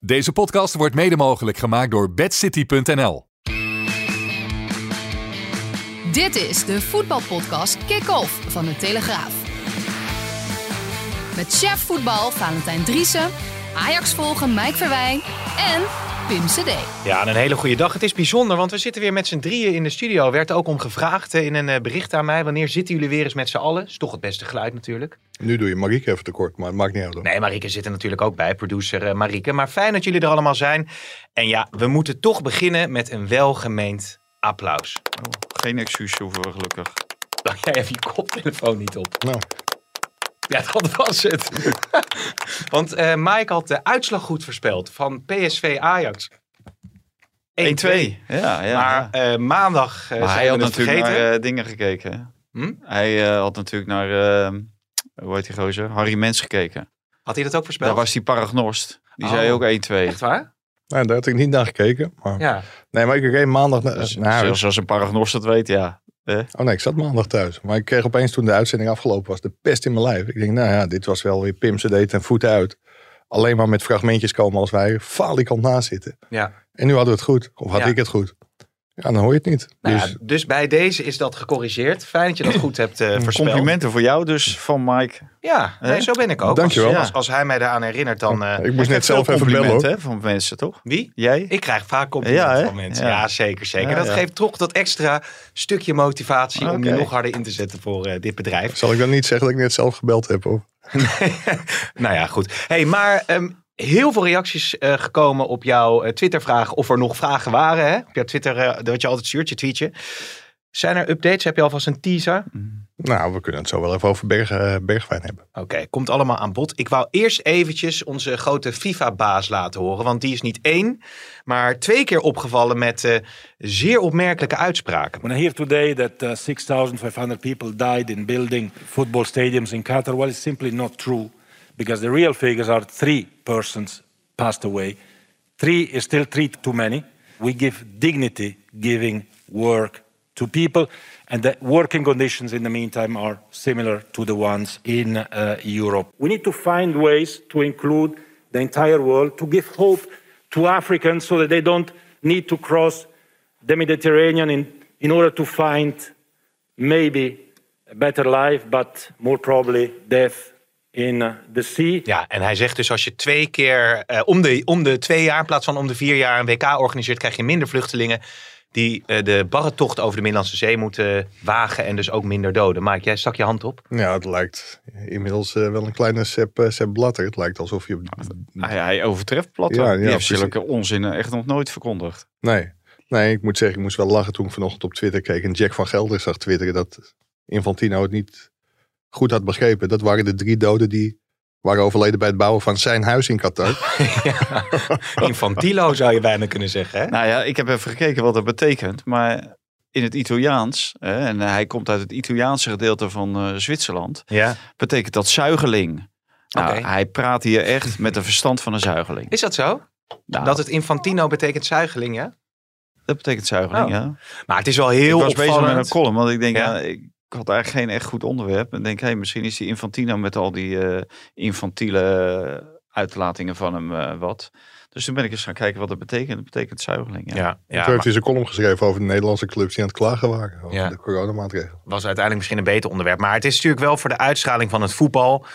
Deze podcast wordt mede mogelijk gemaakt door bedcity.nl. Dit is de voetbalpodcast Kick-Off van de Telegraaf. Met chef voetbal Valentijn Driessen, Ajax volgen Mike Verwijn en Pim CD. Ja, en een hele goede dag. Het is bijzonder, want we zitten weer met z'n drieën in de studio. Er werd ook om gevraagd eh, in een eh, bericht aan mij. Wanneer zitten jullie weer eens met z'n allen? Is toch het beste geluid natuurlijk. Nu doe je Marieke even tekort, maar het maakt niet uit. hoor. Nee, Marieke zit er natuurlijk ook bij, producer eh, Marieke. Maar fijn dat jullie er allemaal zijn. En ja, we moeten toch beginnen met een welgemeend applaus. Geen excuus hoeven we gelukkig. Lag jij even je koptelefoon niet op? Nou, Ja, dat was het. Want eh Mike had de uitslag goed voorspeld van PSV Ajax. 1-2. 1-2. Ja, ja. Maar ja. eh, maandag eh Maar zijn hij had natuurlijk vergeten. naar eh, dingen gekeken. Hm? Hij eh, had natuurlijk naar, hoe heet die gozer? Harry Mens gekeken. Had hij dat ook voorspeld? Daar was die paragnost. Die Oh. zei ook 1-2. Echt waar? nou, daar had ik niet naar gekeken. Maar... Ja. Nee, maar ik kreeg maandag naar Dus, zoals een paragnost dat weet, ja. Eh, Oh nee, ik zat maandag thuis. Maar ik kreeg opeens toen de uitzending afgelopen was de pest in mijn lijf. Ik denk, nou ja, dit was wel weer Pim deed ten voeten uit. Alleen maar met fragmentjes komen als wij falikant naast zitten. ja. En nu hadden we het goed. Of had Ja. ik het goed. Ja, dan hoor je het niet. Nou ja, dus dus bij deze is dat gecorrigeerd. Fijn dat je dat goed hebt eh voorspeld. complimenten voor jou dus van Mike. Ja, nee, zo ben ik ook. Dankjewel. Als, als, als hij mij daaraan herinnert, dan... eh, ik moest net zelf even bellen hoor. hè, van mensen, toch? wie? Jij? Ik krijg vaak complimenten Ja, van mensen. Ja, Ja. zeker. zeker. Ja, dat ja. geeft toch dat extra stukje motivatie om je nog harder in te zetten voor eh, dit bedrijf. Zal ik dan niet zeggen dat ik net zelf gebeld heb? Of? nou ja, goed. Hey, maar ehm, heel veel reacties eh, gekomen op jouw eh, Twitter-vraag. Of er nog vragen waren. Hè? Op jouw Twitter, eh, wat je altijd stuurt, je tweetje. Zijn er updates? Heb je alvast een teaser? Nou, we kunnen het zo wel even over Berg, Bergwijn hebben. Oké, komt allemaal aan bod. Ik wou eerst eventjes onze grote FIFA-baas laten horen. Want die is niet één, maar twee keer opgevallen met eh, zeer opmerkelijke uitspraken. When I hear today that uh, 6,500 people died in building football stadiums in Qatar, well, it's simply not true because the real figures are three persons passed away. Three is still three too many. We give dignity giving work to people, and the working conditions in the meantime are similar to the ones in uh, Europe. We need to find ways to include the entire world, to give hope to Africans so that they don't need to cross the Mediterranean in, in order to find maybe a better life, but more probably death in uh, the sea. Ja, en hij zegt dus als je twee keer eh, om, de, om de twee jaar in plaats van om de vier jaar een WK organiseert, krijg je minder vluchtelingen die eh, de barretocht over de Middellandse Zee moeten wagen en dus ook minder doden. Mike, jij stak je hand op. Ja, het lijkt inmiddels eh, wel een kleine Sepp, eh, Sepp Blatter. Het lijkt alsof je... Hij, hij overtreft Platter. Ja, ja, die heeft zulke onzin echt nog nooit verkondigd. Nee. nee, ik moet zeggen, ik moest wel lachen toen ik vanochtend op Twitter keek. En Jack van Gelder zag twitteren dat Infantino het niet goed had begrepen. Dat waren de drie doden die waren overleden bij het bouwen van zijn huis in Qatar. Infantilo zou je bijna kunnen zeggen. Hè? Nou ja, ik heb even gekeken wat dat betekent. Maar in het Italiaans, hè, en hij komt uit het Italiaanse gedeelte van eh, Zwitserland, Ja. betekent dat zuigeling. Nou, hij praat hier echt met de verstand van een zuigeling. Is dat zo? Nou, Dat het Infantino betekent zuigeling, ja? dat betekent zuigeling, Oh. ja. Maar het is wel heel ik was bezig met een column, want ik denk, Ja. ja. ik had eigenlijk geen echt goed onderwerp. En denk, hé, misschien is die Infantino met al die eh, infantiele uitlatingen van hem eh, wat. Dus toen ben ik eens gaan kijken wat dat betekent. Dat betekent zuigeling, ja. Ja, toen ja heeft maar hij zijn column geschreven over de Nederlandse clubs die aan het klagen waren. Over Ja. de coronamaatregelen. was uiteindelijk misschien een beter onderwerp. Maar het is natuurlijk wel voor de uitstraling van het voetbal.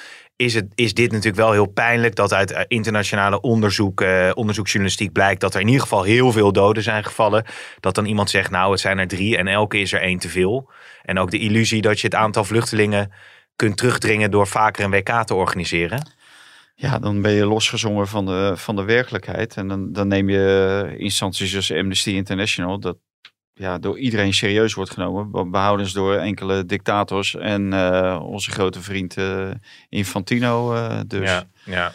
Is, het, is dit natuurlijk wel heel pijnlijk dat uit eh, internationale onderzoek, eh, onderzoeksjournalistiek blijkt dat er in ieder geval heel veel doden zijn gevallen. Dat dan iemand zegt, nou het zijn er drie en elke is er één te veel. En ook de illusie dat je het aantal vluchtelingen kunt terugdringen door vaker een WK te organiseren. Ja, dan ben je losgezongen van de, van de werkelijkheid. En dan, dan neem je instanties als Amnesty International, dat ja, door iedereen serieus wordt genomen. be- Behoudens door enkele dictators en eh, onze grote vriend eh, Infantino. eh, dus. Ja, ja.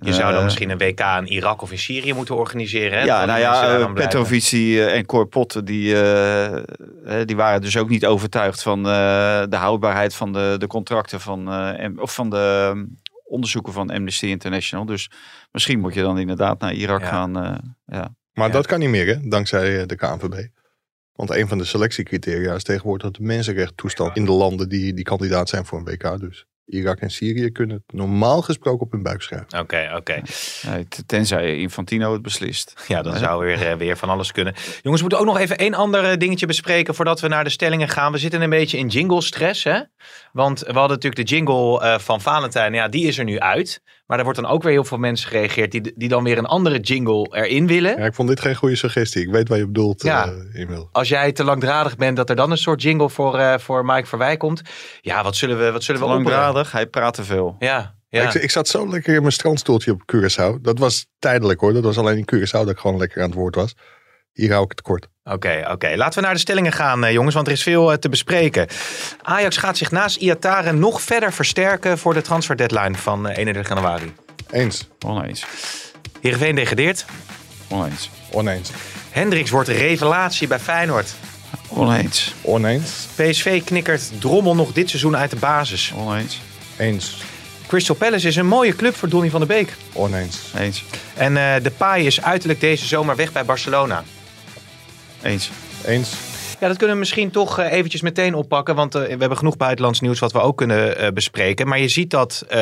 Je zou dan misschien een WK in Irak of in Syrië moeten organiseren. Hè? Ja, nou ja, daar dan blijven. Petrovic die, eh, en Cor Potten, die, die waren dus ook niet overtuigd van eh, de houdbaarheid van de, de contracten van, eh, of van de onderzoeken van Amnesty International. Dus misschien moet je dan inderdaad naar Irak Ja. gaan. eh, ja. Maar Ja. dat kan niet meer, hè, dankzij de KNVB. Want een van de selectiecriteria is tegenwoordig de mensenrechttoestand in de landen die, die kandidaat zijn voor een WK. Dus Irak en Syrië kunnen het normaal gesproken op hun buik schrijven. Oké, oké. Ja, tenzij Infantino het beslist. Ja, dan Ja. zou weer, eh, weer van alles kunnen. Jongens, we moeten ook nog even één ander eh, dingetje bespreken voordat we naar de stellingen gaan. We zitten een beetje in jingle stress, hè? Want we hadden natuurlijk de jingle eh, van Valentijn. Ja, die is er nu uit. Maar er wordt dan ook weer heel veel mensen gereageerd die, die dan weer een andere jingle erin willen. Ja, ik vond dit geen goede suggestie. Ik weet waar je bedoelt, Ja. eh, Emil. Als jij te langdradig bent, dat er dan een soort jingle voor, eh, voor Mike Verwij komt. Ja, wat zullen we, wat zullen Te we langdradig, hij praat te veel. Ja, ja. Ik, ik zat zo lekker in mijn strandstoeltje op Curaçao. Dat was tijdelijk hoor. Dat was alleen in Curaçao dat ik gewoon lekker aan het woord was. Hier hou ik het kort. Oké, oké. Laten we naar de stellingen gaan, eh, jongens, want er is veel eh, te bespreken. Ajax gaat zich naast Iataren nog verder versterken voor de transfer deadline van eh, 31 januari. Eens. Oneens. Heerenveen degradeert. Oneens. Oneens. Hendricks wordt revelatie bij Feyenoord. Oneens. Oneens. PSV knikkert Drommel nog dit seizoen uit de basis. Oneens. Eens. Crystal Palace is een mooie club voor Donny van der Beek. Oneens. Eens. En eh de paai is uiterlijk deze zomer weg bij Barcelona. Eens. Eens. Ja, dat kunnen we misschien toch eh, eventjes meteen oppakken. Want eh, we hebben genoeg buitenlands nieuws wat we ook kunnen eh, bespreken. Maar je ziet dat eh,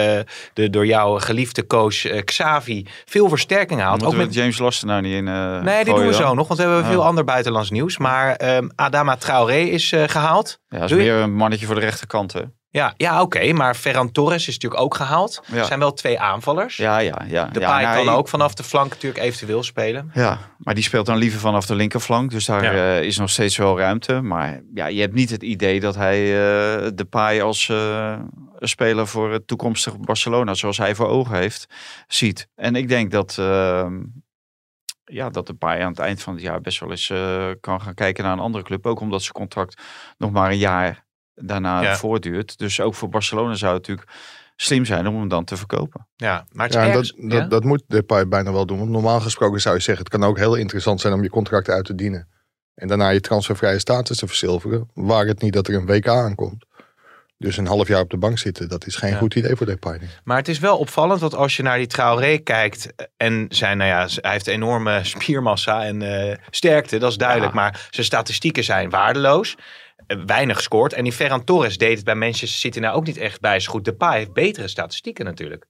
de door jouw geliefde coach Xavi veel versterking haalt. Moeten Ook we met... James Lasten nou niet in eh Nee, die doen we zo nog, want we hebben veel ander buitenlands nieuws. Maar ehm, Adama Traoré is eh, gehaald. Ja, dat is Doe je- meer een mannetje voor de rechterkant, hè? Ja, ja oké. maar Ferran Torres is natuurlijk ook gehaald. Ja. Er zijn wel twee aanvallers. Ja, ja, ja. De ja, paai nou, kan ook vanaf de flank natuurlijk eventueel spelen. Ja, maar die speelt dan liever vanaf de linkerflank. Dus daar Ja. eh, is nog steeds wel ruimte. Maar ja, je hebt niet het idee dat hij eh, de paai als eh, een speler voor het toekomstige Barcelona, zoals hij voor ogen heeft, ziet. En ik denk dat, eh, ja, dat de paai aan het eind van het jaar best wel eens eh, kan gaan kijken naar een andere club. Ook omdat zijn contract nog maar een jaar daarna Ja. voortduurt. Dus ook voor Barcelona zou het natuurlijk slim zijn om hem dan te verkopen. Ja, maar het is Ja, en ergens- dat, dat, ja? dat moet Depay bijna wel doen. Want normaal gesproken zou je zeggen, het kan ook heel interessant zijn om je contract uit te dienen. En daarna je transfervrije status te verzilveren. Waar het niet dat er een WK aankomt. Dus een half jaar op de bank zitten, dat is geen Ja. goed idee voor Depay. Maar het is wel opvallend, want als je naar die Traoré kijkt en zijn, nou ja, hij heeft enorme spiermassa en eh, sterkte, dat is duidelijk. Ja. Maar zijn statistieken zijn waardeloos. Eh, Weinig gescoord. En die Ferran Torres deed het bij Manchester City nou ook niet echt bij zo goed. Depay heeft betere statistieken natuurlijk.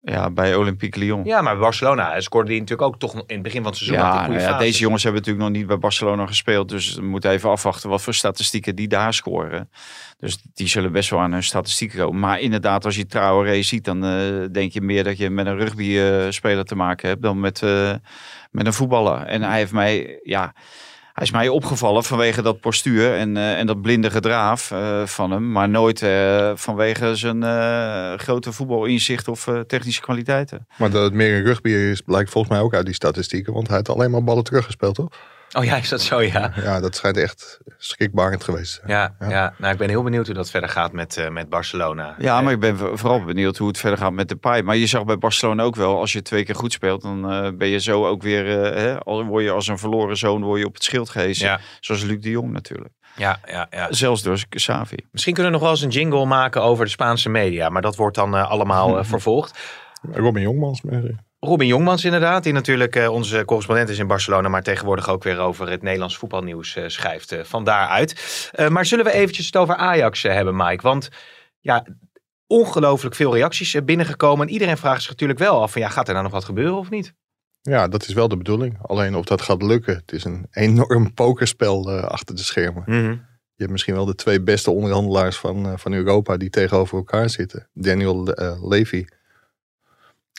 Ja, bij Olympique Lyon. Ja, maar bij Barcelona eh, scoorde hij natuurlijk ook toch in het begin van het seizoen. Ja, nou ja, deze jongens hebben natuurlijk nog niet bij Barcelona gespeeld. Dus we moeten even afwachten wat voor statistieken die daar scoren. Dus die zullen best wel aan hun statistieken komen. Maar inderdaad, als je Traoré ziet, dan eh, denk je meer dat je met een rugby-speler te maken hebt dan met, eh, met een voetballer. En hij heeft mij, ja, hij is mij opgevallen vanwege dat postuur en, eh, en dat blinde gedraaf eh, van hem. Maar nooit eh, vanwege zijn grote voetbalinzicht of technische kwaliteiten. Maar dat het meer een rugby is, blijkt volgens mij ook uit die statistieken. Want hij heeft alleen maar ballen teruggespeeld, toch? Oh ja, is dat zo, ja. Ja, dat schijnt echt schrikbarend geweest. Ja, ja. nou ik ben heel benieuwd hoe dat verder gaat met, eh, met Barcelona. Ja, maar ik ben vooral benieuwd hoe het verder gaat met de paai. Maar je zag bij Barcelona ook wel, als je twee keer goed speelt, dan eh, ben je zo ook weer, eh, hè, al word je als een verloren zoon word je op het schild gehezen. Ja, Zoals Luc de Jong natuurlijk. ja, ja, ja. Zelfs door Xavi. Misschien kunnen we nog wel eens een jingle maken over de Spaanse media. Maar dat wordt dan eh, allemaal eh, vervolgd. Robin Jongmans. maar- Robin Jongmans inderdaad, die natuurlijk eh, onze correspondent is in Barcelona, maar tegenwoordig ook weer over het Nederlands voetbalnieuws eh, schrijft. eh, van daaruit. Maar zullen we eventjes het over Ajax hebben, Mike? Want ja, ongelooflijk veel reacties binnengekomen. En iedereen vraagt zich natuurlijk wel af van ja, gaat er nou nog wat gebeuren of niet? Ja, dat is wel de bedoeling. Alleen of dat gaat lukken. Het is een enorm pokerspel achter de schermen. Je hebt misschien wel de twee beste onderhandelaars van, van Europa die tegenover elkaar zitten. Daniel eh, Levy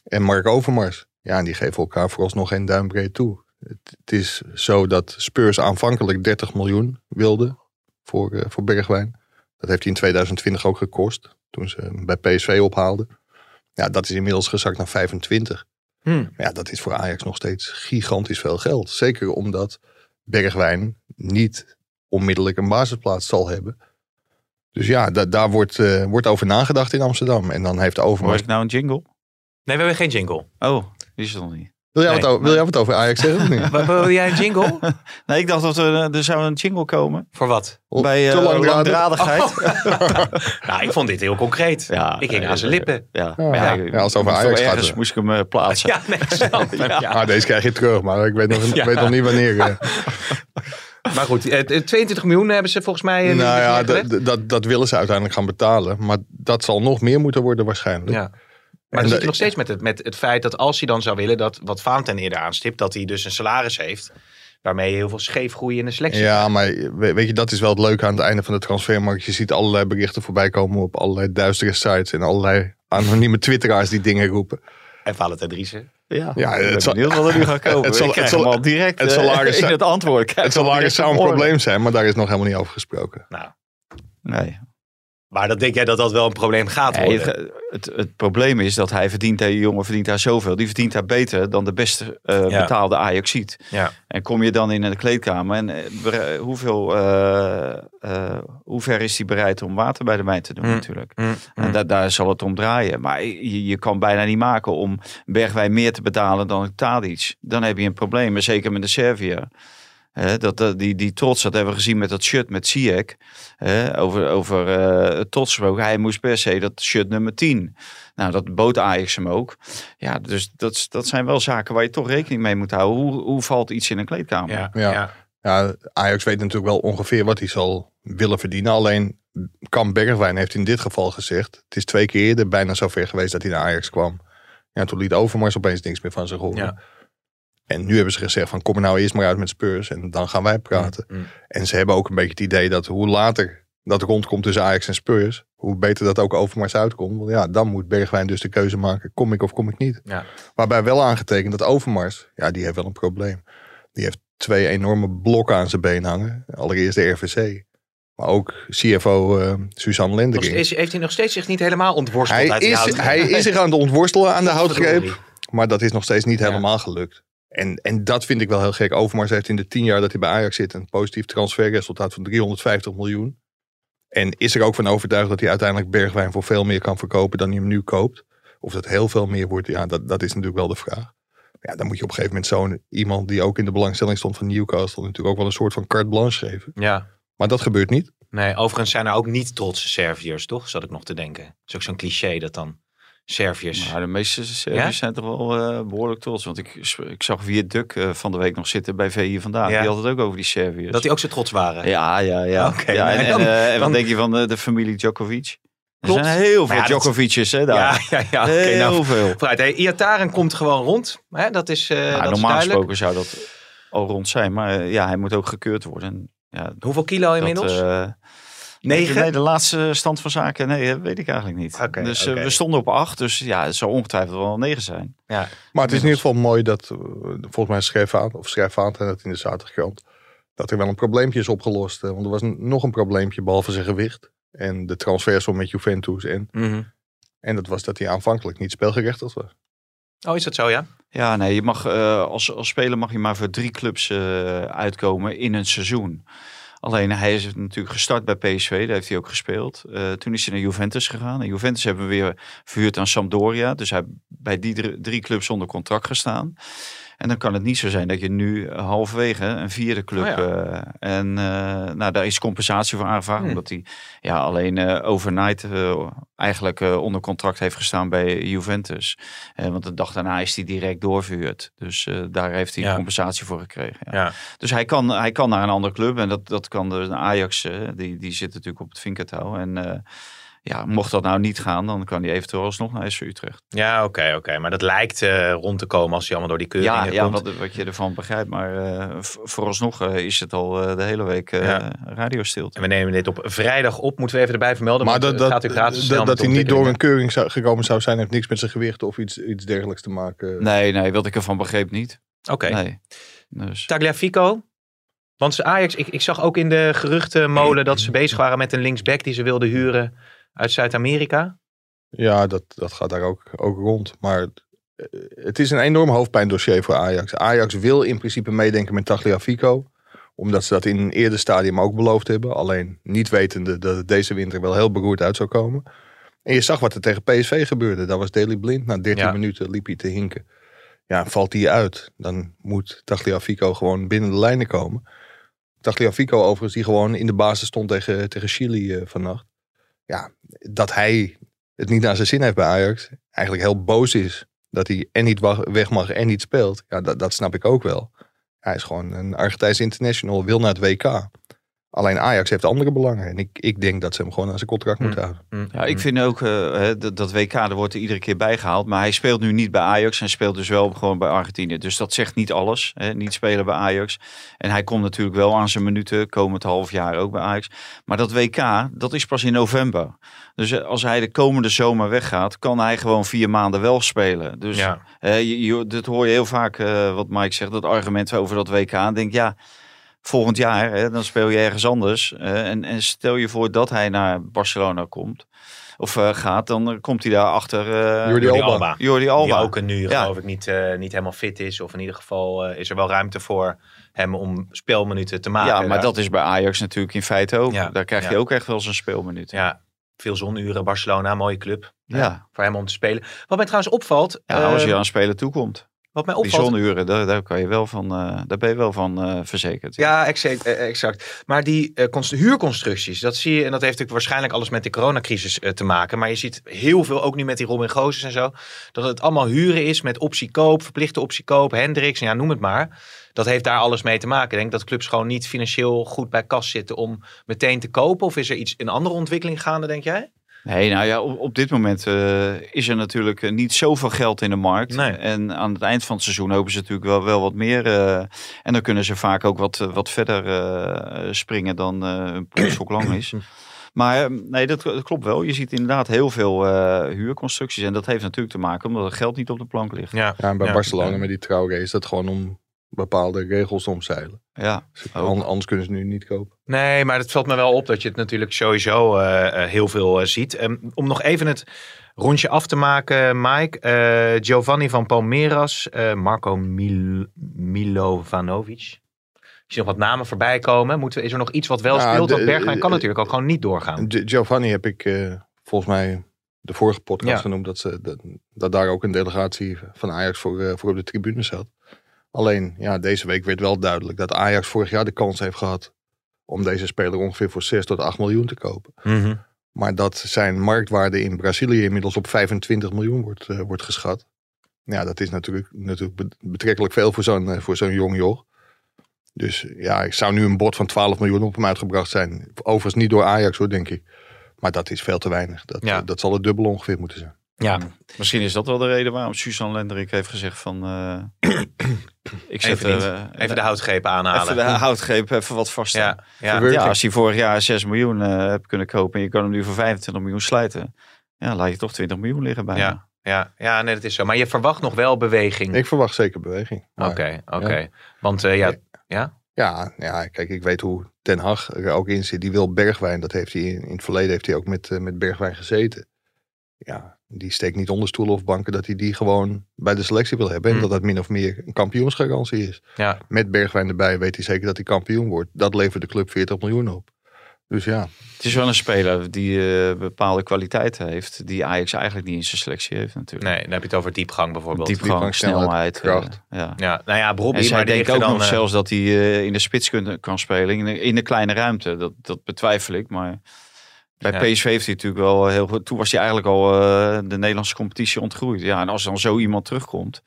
en Mark Overmars. Ja, die geven elkaar vooralsnog geen duimbreed toe. Het, het is zo dat Spurs aanvankelijk 30 miljoen wilde voor, eh, voor Bergwijn. Dat heeft hij in 2020 ook gekost, toen ze hem bij PSV ophaalden. Ja, dat is inmiddels gezakt naar 25. Hm. Maar ja, dat is voor Ajax nog steeds gigantisch veel geld. Zeker omdat Bergwijn niet onmiddellijk een basisplaats zal hebben. Dus ja, da- daar wordt, eh, wordt over nagedacht in Amsterdam. En dan heeft Overmars... ik nou een jingle? Nee, we hebben geen jingle. Oh, die is er nog niet. Wil jij, Nee, wat, over, wil jij wat over Ajax zeggen of niet? Wil jij een jingle? Nee, ik dacht dat er, er zou een jingle komen. Voor wat? bij Te eh, langdradig. langdradigheid. Nou, ik vond dit heel concreet. Ja, ik ging nee, aan zijn lippen. Ja, Ja, maar ja, als het over moest Ajax wel gaat, Ergens eh. moest ik hem eh, plaatsen. Ja, nee, ik snap hem, ja. Ah, deze krijg je terug, maar ik weet nog, Ja. weet nog niet wanneer. eh. Maar goed, eh, 22 miljoen hebben ze volgens mij. eh, nou ja, neergelegd. dat, dat, dat willen ze uiteindelijk gaan betalen. Maar dat zal nog meer moeten worden waarschijnlijk. Ja. Maar dan zit je nog steeds met het, met het feit dat als hij dan zou willen, dat wat Valentijn eerder aanstipt, dat hij dus een salaris heeft. Waarmee je heel veel scheefgroei in de selectie. Ja, maar we- weet je, dat is wel het leuke aan het einde van de transfermarkt. Je ziet allerlei berichten voorbij komen op allerlei duistere sites en allerlei anonieme twitteraars die dingen roepen. En Valentijn Driessen. Ja, Ja, ik ben het zal- benieuwd wat er nu gaat komen. het zal- Ik krijg het zal- hem al direct het eh, salaris- in het antwoord. Het salaris zou een probleem zijn, maar daar is nog helemaal niet over gesproken. Nou, Nee. Maar dan denk jij dat dat wel een probleem gaat Nee, worden? het, het, het probleem is dat hij verdient, die jongen verdient daar zoveel. Die verdient daar beter dan de beste eh, Ja. betaalde Ajaxiet. Ja. En kom je dan in een kleedkamer en eh, hoeveel, eh, hoe ver is hij bereid om water bij de wijn te doen Mm. natuurlijk. Mm, En mm. da- daar zal het om draaien. Maar je, je kan bijna niet maken om Bergwijn meer te betalen dan Tadic. Dan heb je een probleem. Zeker met de Serviër. Hè, dat, die, die trots, dat hebben we gezien met dat shirt met Ziyech. Hè, over over eh, trots gesproken. Hij moest per se dat shirt nummer 10. Nou, dat bood Ajax hem ook. Ja, dus dat, is- dat zijn wel zaken waar je toch rekening mee moet houden. Hoe, hoe valt iets in een kleedkamer? ja, Ja. ja. Ja, Ajax weet natuurlijk wel ongeveer wat hij zal willen verdienen. Alleen Kamp Bergwijn heeft in dit geval gezegd... het is twee keer eerder bijna zover geweest dat hij naar Ajax kwam. Ja, toen liet Overmars opeens niks meer van zich horen. Ja. En nu hebben ze gezegd van kom er nou eerst maar uit met Spurs en dan gaan wij praten. Mm. En ze hebben ook een beetje het idee dat hoe later dat rondkomt tussen Ajax en Spurs... hoe beter dat ook Overmars uitkomt. Want ja, dan moet Bergwijn dus de keuze maken, kom ik of kom ik niet. Ja. Waarbij wel aangetekend dat Overmars, ja, die heeft wel een probleem. Die heeft twee enorme blokken aan zijn been hangen. Allereerst de RVC. Maar ook CFO eh Suzanne Lendering. steeds- heeft hij nog steeds zich niet helemaal ontworsteld Hij uit is, hij is zich aan het ontworstelen aan de houtgreep. Maar dat is nog steeds niet Ja. helemaal gelukt. En, en dat vind ik wel heel gek. Overmars heeft in de tien jaar dat hij bij Ajax zit... een positief transferresultaat van 350 miljoen. En is er ook van overtuigd dat hij uiteindelijk Bergwijn... voor veel meer kan verkopen dan hij hem nu koopt. Of dat heel veel meer wordt, ja, dat, dat is natuurlijk wel de vraag. Ja, dan moet je op een gegeven moment zo'n iemand... die ook in de belangstelling stond van Newcastle... natuurlijk ook wel een soort van carte blanche geven. Ja. Maar dat gebeurt niet. Nee, overigens zijn er ook niet trotse Serviërs, toch? Zat ik nog te denken. Het is ook zo'n cliché dat dan Serviërs... Maar de meeste Serviërs Ja? zijn toch wel eh, behoorlijk trots. Want ik, ik zag Wier Duk eh, van de week nog zitten bij VI vandaag. Ja. Die had het ook over die Serviërs. Dat die ook zo trots waren. Ja, ja, ja. Ja en, nee, en, dan- eh, en wat denk je van de, de familie Djokovic? Er Klopt. zijn heel veel ja, Djokovic's hè, daar. ja, ja, ja. heel nou, veel. vooruit. Hey, Iataren komt gewoon rond. Hè? Dat is, Nou, dat is normaal duidelijk. gesproken zou dat al rond zijn. Maar ja, hij moet ook gekeurd worden. En, Hoeveel kilo inmiddels? Dat, eh, Negen? Nee, de laatste stand van zaken, nee, dat weet ik eigenlijk niet. Oké, dus eh, we stonden op acht, dus ja, het zou ongetwijfeld wel negen zijn. ja. Maar het is in ieder geval mooi dat, eh, volgens mij schreef aan, of schrijf aan dat in de zaterdagkrant, dat er wel een probleempje is opgelost. eh, Want er was nog een probleempje, behalve zijn gewicht. En de transfersom met Juventus. En, Mhm. en dat was dat hij aanvankelijk niet speelgerechtigd was. Oh, is dat zo, ja? Ja, nee, je mag, eh, als, als speler mag je maar voor drie clubs eh, uitkomen in een seizoen. Alleen hij is natuurlijk gestart bij PSV, daar heeft hij ook gespeeld. Eh, toen is hij naar Juventus gegaan. En Juventus hebben we weer verhuurd aan Sampdoria. Dus hij bij die drie, clubs onder contract gestaan. En dan kan het niet zo zijn dat je nu halverwege een vierde club. Oh ja. eh, en eh, nou, daar is compensatie voor aangevraagd. Hmm. Omdat hij ja, alleen eh, overnight eh, eigenlijk eh, onder contract heeft gestaan bij Juventus. Eh, want de dag daarna is hij direct doorverhuurd. Dus eh, daar heeft hij Ja. compensatie voor gekregen. Ja. Dus hij kan, hij kan naar een andere club. En dat, dat kan de Ajax, eh, die, die zit natuurlijk op het vinkertouw. En eh, ja, mocht dat nou niet gaan, dan kan hij eventueel alsnog naar SV Utrecht. Ja, oké, oké. Maar dat lijkt eh, rond te komen als hij allemaal door die keuringen Ja, ja komt. wat, wat je ervan begrijpt. Maar eh, v- vooralsnog eh, is het al eh, de hele week eh Ja. radiostilte. En we nemen dit op vrijdag op, moeten we even erbij vermelden. Maar dat, het dat, gaat u gratis snel dat, dat hij niet door een keuring zou, gekomen zou zijn, heeft niks met zijn gewicht of iets, iets dergelijks te maken. Nee, nee, wat ik ervan begreep niet. Oké. Nee. Dus. Tagliafico. Want ze Ajax, ik, ik zag ook in de geruchtenmolen dat ze bezig waren met een linksback die ze wilden huren uit Zuid-Amerika. Ja, dat, dat gaat daar ook, ook rond. Maar eh, het is een enorm hoofdpijndossier voor Ajax. Ajax wil in principe meedenken met Tagliafico. Omdat ze dat in een eerder stadium ook beloofd hebben. Alleen niet wetende dat het deze winter wel heel beroerd uit zou komen. En je zag wat er tegen PSV gebeurde. Daar was Daley blind. Na 13 Ja. minuten liep hij te hinken. Ja, valt hij uit. Dan moet Tagliafico gewoon binnen de lijnen komen. Tagliafico overigens, die gewoon in de basis stond tegen, tegen Chili eh, vannacht. Ja, dat hij het niet naar zijn zin heeft bij Ajax. Eigenlijk heel boos is. Dat hij en niet weg mag en niet speelt. Ja, dat, dat snap ik ook wel. Hij is gewoon een Argentijns international. Wil naar het WK. Alleen Ajax heeft andere belangen. En ik, ik denk dat ze hem gewoon aan zijn contract moeten houden. Ja, ik vind ook eh, hè, dat, dat WK, er wordt er iedere keer bijgehaald. Maar hij speelt nu niet bij Ajax. Hij speelt dus wel gewoon bij Argentinië. Dus dat zegt niet alles. Hè, niet spelen bij Ajax. En hij komt natuurlijk wel aan zijn minuten. Komend half jaar ook bij Ajax. Maar dat WK, dat is pas in november. Dus eh, als hij de komende zomer weggaat, kan hij gewoon vier maanden wel spelen. Dus Ja. je, je- dat hoor je heel vaak, eh, wat Mike zegt, dat argument over dat WK. En denk ja, volgend jaar, hè, dan speel je ergens anders. eh, en, en stel je voor dat hij naar Barcelona komt. Of eh, gaat, dan eh, komt hij daar achter Jordi Jordi Alba. Alba. Jordi Die Alba. ook nu Ja. geloof ik niet, eh, niet helemaal fit is. Of in ieder geval eh, is er wel ruimte voor hem om speelminuten te maken. ja, maar daar. dat is bij Ajax natuurlijk in feite ook. Ja, Daar krijg je ook echt wel zijn speelminuten. Ja, veel zonuren, Barcelona, mooie club. Ja. Voor hem om te spelen. Wat mij trouwens opvalt. Ja, als je aan spelen toekomt. Wat mij opvalt. daar, daar, kan je wel van, eh, daar ben je wel van eh, verzekerd. Ja, exact. eh, exact. Maar die const- huurconstructies, dat zie je, en dat heeft natuurlijk waarschijnlijk alles met de coronacrisis te maken. Maar je ziet heel veel, ook nu met die Robin Gozes en zo, dat het allemaal huren is met optiekoop, verplichte optiekoop, Hendricks, ja, noem het maar. Dat heeft daar alles mee te maken. Ik denk dat clubs gewoon niet financieel goed bij kas zitten om meteen te kopen. Of is er iets, een andere ontwikkeling gaande, denk jij? Nee, nou ja, op, op dit moment eh, is er natuurlijk eh, niet zoveel geld in de markt. Nee. En aan het eind van het seizoen hopen ze natuurlijk wel, wel wat meer. eh, en dan kunnen ze vaak ook wat, wat verder eh, springen dan eh een polstok lang is. Maar nee, dat, dat klopt wel. Je ziet inderdaad heel veel eh, huurconstructies. En dat heeft natuurlijk te maken omdat het geld niet op de plank ligt. Ja, Ja, en bij Ja. Barcelona met die Traoré is dat gewoon om bepaalde regels omzeilen. Ja, Dus anders kunnen ze nu niet kopen. Nee, maar het valt me wel op dat je het natuurlijk sowieso eh, eh, heel veel eh, ziet. Ehm, om nog even het rondje af te maken, Mike. Giovanni van Palmeiras, Marco Mil Milovanovic. Ik zie nog wat namen voorbij komen. Moeten is er nog iets wat wel speelt? Want Bergwijn kan natuurlijk ook gewoon niet doorgaan. Gi- Giovanni heb ik volgens mij de vorige podcast Ja. genoemd. Dat, ze, dat, dat daar ook een delegatie van Ajax voor, voor op de tribune zat. Alleen, ja, deze week werd wel duidelijk dat Ajax vorig jaar de kans heeft gehad om deze speler ongeveer voor 6 tot 8 miljoen te kopen. Mhm. Maar dat zijn marktwaarde in Brazilië inmiddels op 25 miljoen wordt, eh, wordt geschat. Ja, dat is natuurlijk, natuurlijk be- betrekkelijk veel voor zo'n eh, voor zo'n jong joch. Dus ja, ik zou nu een bod van 12 miljoen op hem uitgebracht zijn. Overigens niet door Ajax hoor, denk ik. Maar dat is veel te weinig. Dat, Ja. dat zal het dubbel ongeveer moeten zijn. Ja, misschien is dat wel de reden waarom Suzanne Lenderik heeft gezegd van... eh, ik zet even, eh, even de houtgreep aanhalen. even de houtgreep even wat vast. ja, ja. Ja, als hij vorig jaar 6 miljoen eh hebt kunnen kopen en je kan hem nu voor 25 miljoen slijten. Ja, laat je toch 20 miljoen liggen bij. Ja, ja, ja, nee, dat is zo. Maar je verwacht nog wel beweging. Ik verwacht zeker beweging. Oké, oké. Want eh, ja, ja, Ja, ja, kijk, ik weet hoe Ten Hag er ook in zit. Die wil Bergwijn. Dat heeft hij in, in het verleden heeft hij ook met, met Bergwijn gezeten. Ja, die steekt niet onder stoelen of banken dat hij die gewoon bij de selectie wil hebben. En Hmm. dat dat min of meer een kampioensgarantie is. ja. Met Bergwijn erbij weet hij zeker dat hij kampioen wordt. Dat levert de club 40 miljoen op. Dus ja, Het is wel een speler die eh, bepaalde kwaliteiten heeft. Die Ajax eigenlijk niet in zijn selectie heeft natuurlijk. Nee, dan heb je het over diepgang bijvoorbeeld. Diepgang, diepgang, snelheid, eh, kracht. ja. Ja, nou ja, En zij denkt ook er nog dan, eh, zelfs dat hij eh, in de spits kun- kan spelen. In de, in de kleine ruimte. Dat, dat betwijfel ik. Maar bij Ja. PSV heeft hij natuurlijk wel heel goed. Toen was hij eigenlijk al eh, de Nederlandse competitie ontgroeid. Ja, en als dan zo iemand terugkomt.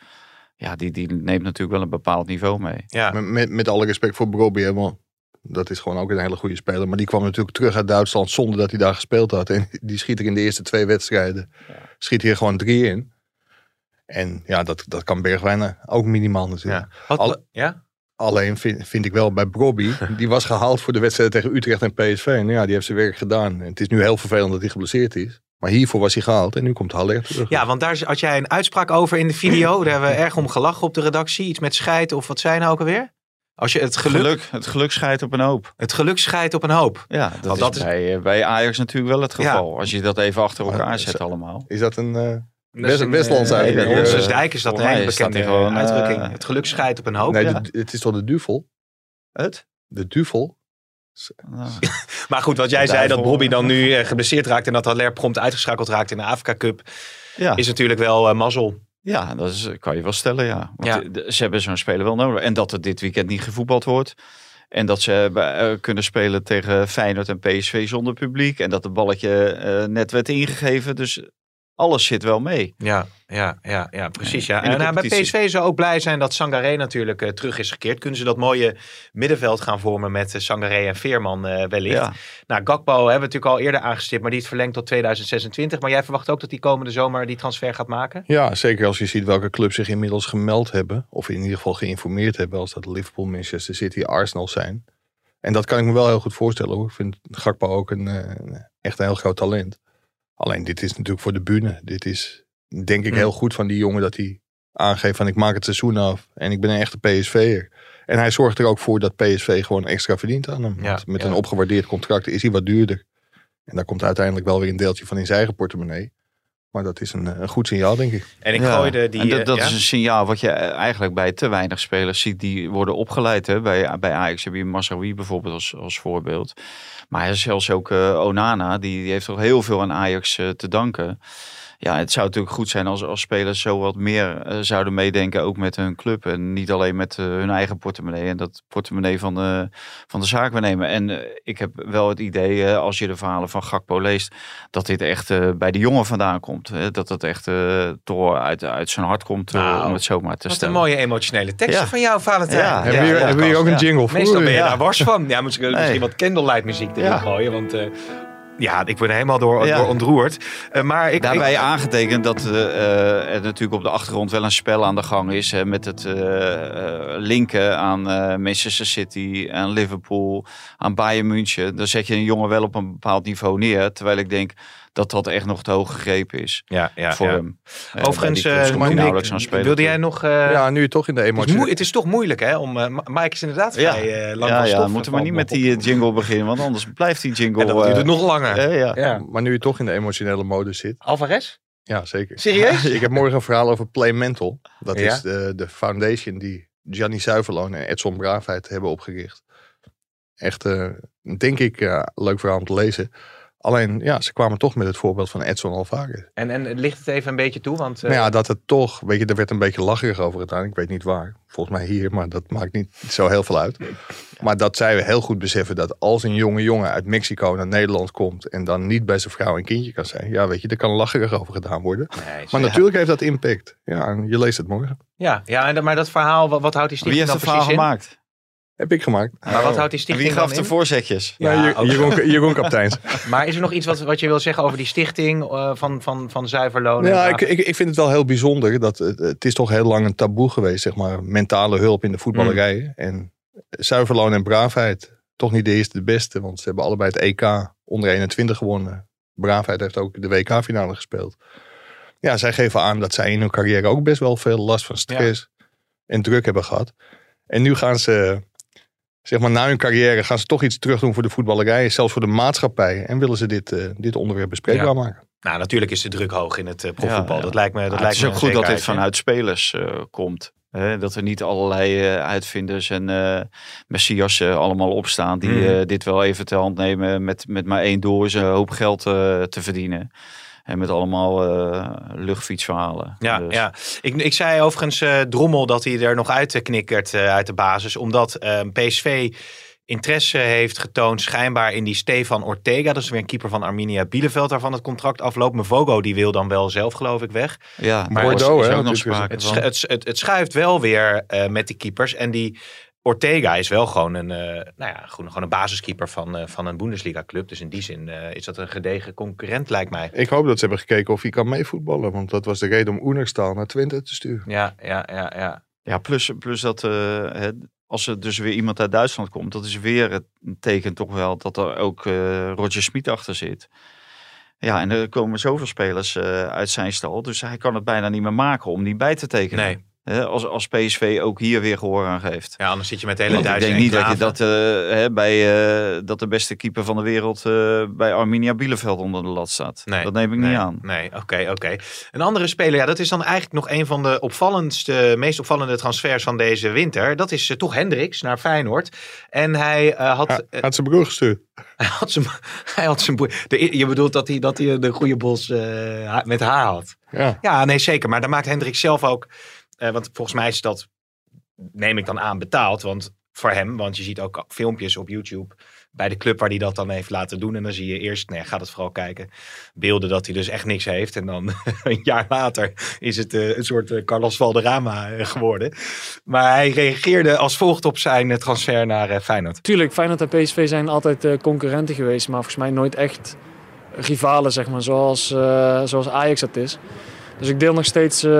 Ja, die, die neemt natuurlijk wel een bepaald niveau mee. Ja, met, met, met alle respect voor Brobbey. want Dat is gewoon ook een hele goede speler. Maar die kwam natuurlijk terug uit Duitsland zonder dat hij daar gespeeld had. En die schiet er in de eerste twee wedstrijden. Schiet hier gewoon drie in. En ja, dat, dat kan Bergwijn ook minimaal natuurlijk. ja. Alle- ja? Alleen vind, vind ik wel bij Brobby, die was gehaald voor de wedstrijd tegen Utrecht en PSV. En ja, die heeft zijn werk gedaan. En het is nu heel vervelend dat hij geblesseerd is. Maar hiervoor was hij gehaald en nu komt Haller terug. ja, want daar had jij een uitspraak over in de video. Daar hebben we erg om gelachen op de redactie. Iets met scheid of wat zijn nou ook alweer? Als je het geluk, Geluk, het geluk scheidt op een hoop. het geluk scheidt op een hoop. Ja, dat, is, dat is- bij, eh, bij Ajax natuurlijk wel het Ja. geval. Als je dat even achter elkaar zet allemaal. Is dat een... eh, West- Westlands eh, uitdrukking. In onze Eh, dijk is dat een hele bekende gewoon, uitdrukking. eh, het geluk scheidt op een hoop. nee, ja. de- het is toch de duvel? Het? De duvel? Nou, Maar goed, wat jij De zei, dat. Bobby dan nu geblesseerd raakt en dat Haller prompt uitgeschakeld raakt in de Afrika Cup, ja. is natuurlijk wel mazzel. Ja, dat is, kan je wel stellen, ja. Want Ja. de- de- ze hebben zo'n speler wel nodig. En dat er dit weekend niet gevoetbald wordt. En dat ze kunnen spelen tegen Feyenoord en PSV zonder publiek. En dat het balletje net werd ingegeven. Dus alles zit wel mee. Ja, ja, ja, ja precies. Ja. En nou, bij. PSV zou ook blij zijn dat Sangaré natuurlijk eh, terug is gekeerd. Kunnen ze dat mooie middenveld gaan vormen met uh, Sangaré en Veerman eh, wellicht. Ja. Nou, Gakpo hebben we natuurlijk al eerder aangestipt, maar die is verlengd tot 2026. Maar jij verwacht ook dat die komende zomer die transfer gaat maken? Ja, zeker als je ziet welke clubs zich inmiddels gemeld hebben. Of in ieder geval geïnformeerd hebben. Als dat Liverpool, Manchester City, Arsenal zijn. En dat kan ik me wel heel goed voorstellen hoor. Ik vind Gakpo ook een, eh, een- echt een heel groot talent. Alleen dit is natuurlijk voor de bühne. Dit is denk ik Hmm. heel goed van die jongen dat hij aangeeft van ik maak het seizoen af. En ik ben een echte PSV'er. En hij zorgt er ook voor dat PSV gewoon extra verdient aan hem. Ja, Want met ja. een opgewaardeerd contract is hij wat duurder. En daar komt uiteindelijk wel weer een deeltje van in zijn eigen portemonnee. Maar dat is een, eh, een goed signaal, denk ik. En ik Ja, gooide die... en dat, eh, dat ja? is een signaal wat je eigenlijk bij te weinig spelers ziet die worden opgeleid. Hè? Bij, bij Ajax heb je Masraoui bijvoorbeeld als, als voorbeeld. Maar zelfs ook eh, Onana, die, die heeft toch heel veel aan Ajax te danken. Ja, het zou natuurlijk goed zijn als, als spelers zo wat meer eh, zouden meedenken, ook met hun club. En niet alleen met eh, hun eigen portemonnee en dat portemonnee van de, van de zaak nemen. En eh, ik heb wel het idee, als je de verhalen van Gakpo leest, dat dit echt eh, bij de jongen vandaan komt. Hè? Dat het echt eh, toch uit, uit zijn hart komt, Nou, om het zo maar te Wat een stellen. mooie emotionele teksten Ja. van jou, Valentijn. Ja, hebben hier, ja, hebben we hier ook een jingle voor? Meestal ben je Ja. daar wars van. Ja, misschien, misschien Nee. wat candlelight muziek erin Ja. gooien, want... eh, ja, ik ben er helemaal door, Ja. door ontroerd. Eh, maar ik, Daarbij ik- aangetekend dat eh, eh, er natuurlijk op de achtergrond wel een spel aan de gang is. Hè, met het eh, eh, linken aan eh, Manchester City, aan Liverpool, aan Bayern München. Dan zet je een jongen wel op een bepaald niveau neer. Terwijl ik denk dat dat echt nog te hoog gegrepen is ja, ja, voor ja. hem. Eh, Overigens, eh, nauwelijks aan spelen. wilde jij nog... eh, Ja, nu je toch in de het, is emotie. het is toch moeilijk, hè? Om, eh, Ma- Mike is inderdaad Ja, vrij eh, lang ja, van ja, stof. we moeten maar niet met me die jingle beginnen, want anders blijft die jingle... En dan duurt het nog langer. ja. ja. Maar nu je toch in de emotionele mode zit. Alvarez? Ja, zeker. Serieus? Ik heb morgen een verhaal over Play Mental. Dat Ja? is de, de foundation die Gianni Zuiverloon en Edson Braafheid hebben opgericht. Echt, eh, denk ik, eh, leuk verhaal om te lezen. Alleen, ja, ze kwamen toch met het voorbeeld van Edson Alvarez. En, en ligt het even een beetje toe? Want, eh, nou ja, dat het toch, weet je, er werd een beetje lacherig over gedaan. Ik weet niet waar. Volgens mij hier, maar dat maakt niet zo heel veel uit. Maar dat zij heel goed beseffen dat als een jonge jongen uit Mexico naar Nederland komt en dan niet bij zijn vrouw en kindje kan zijn. Ja, weet je, er kan lacherig over gedaan worden. nee, Maar ja. natuurlijk heeft dat impact. Ja, en je leest het morgen. Ja, ja en, maar dat verhaal, wat, wat houdt die Wie stichting heeft vraag precies in? gemaakt? Heb ik gemaakt. Maar wat houdt die stichting wie gaf dan de in? voorzetjes? Ja, Jeroen, Jeroen Kapteins. Maar is er nog iets wat, wat je wil zeggen over die stichting eh, van, van, van zuiverloon? en Ja, ik, ik, ik vind het wel heel bijzonder. Dat het, het is toch heel lang een taboe geweest, zeg maar. Mentale hulp in de voetballerij. Mm. En zuiverloon en braafheid. Toch niet de eerste de beste. Want ze hebben allebei het EK onder 21 gewonnen. Braafheid heeft ook de WK-finale gespeeld. Ja, zij geven aan dat zij in hun carrière ook best wel veel last van stress en druk hebben gehad. En nu gaan ze, zeg maar na hun carrière, gaan ze toch iets terug doen voor de voetballerij. Zelfs voor de maatschappij. En willen ze dit, eh, dit onderwerp bespreekbaar Ja. maken. Nou, natuurlijk is de druk hoog in het eh, profvoetbal. Ja, ja. Dat lijkt me, dat Ja, lijkt het is me ook goed dat dit vanuit spelers eh, komt. Hè? Dat er niet allerlei eh, uitvinders en eh messias allemaal opstaan die eh, dit wel even ter hand nemen met, met maar één doel is een hoop geld eh, te verdienen. En met allemaal eh, luchtfietsverhalen. Ja, Dus- ja. Ik, ik zei overigens eh, Drommel dat hij er nog uit eh, knikkert eh, uit de basis. Omdat eh, PSV interesse heeft getoond schijnbaar in die Stefan Ortega. Dat is weer een keeper van Arminia Bielefeld waarvan het contract afloopt. Mevogo die wil dan wel zelf geloof ik weg. Ja, Maar is- Bordeaux, is hè, ook nog natuurlijk sprake Het, het, het, het schuift wel weer eh, met die keepers. En die Ortega is wel gewoon een, eh, nou ja, gewoon, gewoon een basiskeeper van, eh, van een Bundesliga club. Dus in die zin eh, is dat een gedegen concurrent lijkt mij. Ik hoop dat ze hebben gekeken of hij kan meevoetballen. Want dat was de reden om Oenerstaal naar Twente te sturen. Ja, ja, ja, ja. Ja, plus, plus dat eh, hè, als er dus weer iemand uit Duitsland komt, dat is weer het teken toch wel dat er ook eh, Roger Smit achter zit. Ja, en er komen zoveel spelers eh, uit zijn stal, dus hij kan het bijna niet meer maken om die bij te tekenen. Nee. Hè, als, als PSV ook hier weer gehoor aan geeft. Ja, anders zit je met de hele Want ik denk niet dat je dat, eh, hè, bij, eh, dat de beste keeper van de wereld eh, bij Arminia Bielefeld onder de lat staat. Nee, dat neem ik nee, niet aan. Nee, oké, oké. Een andere speler, ja, dat is dan eigenlijk nog een van de opvallendste, meest opvallende transfers van deze winter. Dat is toch Hendricks naar Feyenoord. En hij eh, had, Hij had zijn broer gestuurd. hij had zijn, hij had zijn broer- de, Je bedoelt dat hij, dat hij de goede bos eh, met haar had? Ja. Ja, nee, zeker. Maar daar maakt Hendricks zelf ook, eh, want volgens mij is dat, neem ik dan aan, betaald. Want voor hem, want je ziet ook filmpjes op YouTube bij de club waar hij dat dan heeft laten doen. En dan zie je eerst, nee, gaat het vooral kijken, beelden dat hij dus echt niks heeft. En dan een jaar later is het eh, een soort eh, Carlos Valderrama geworden. Maar hij reageerde als volgt op zijn transfer naar Feyenoord. Tuurlijk, Feyenoord en PSV zijn altijd concurrenten geweest, maar volgens mij nooit echt rivalen, zeg maar, zoals, zoals Ajax dat is. Dus ik deel nog steeds eh,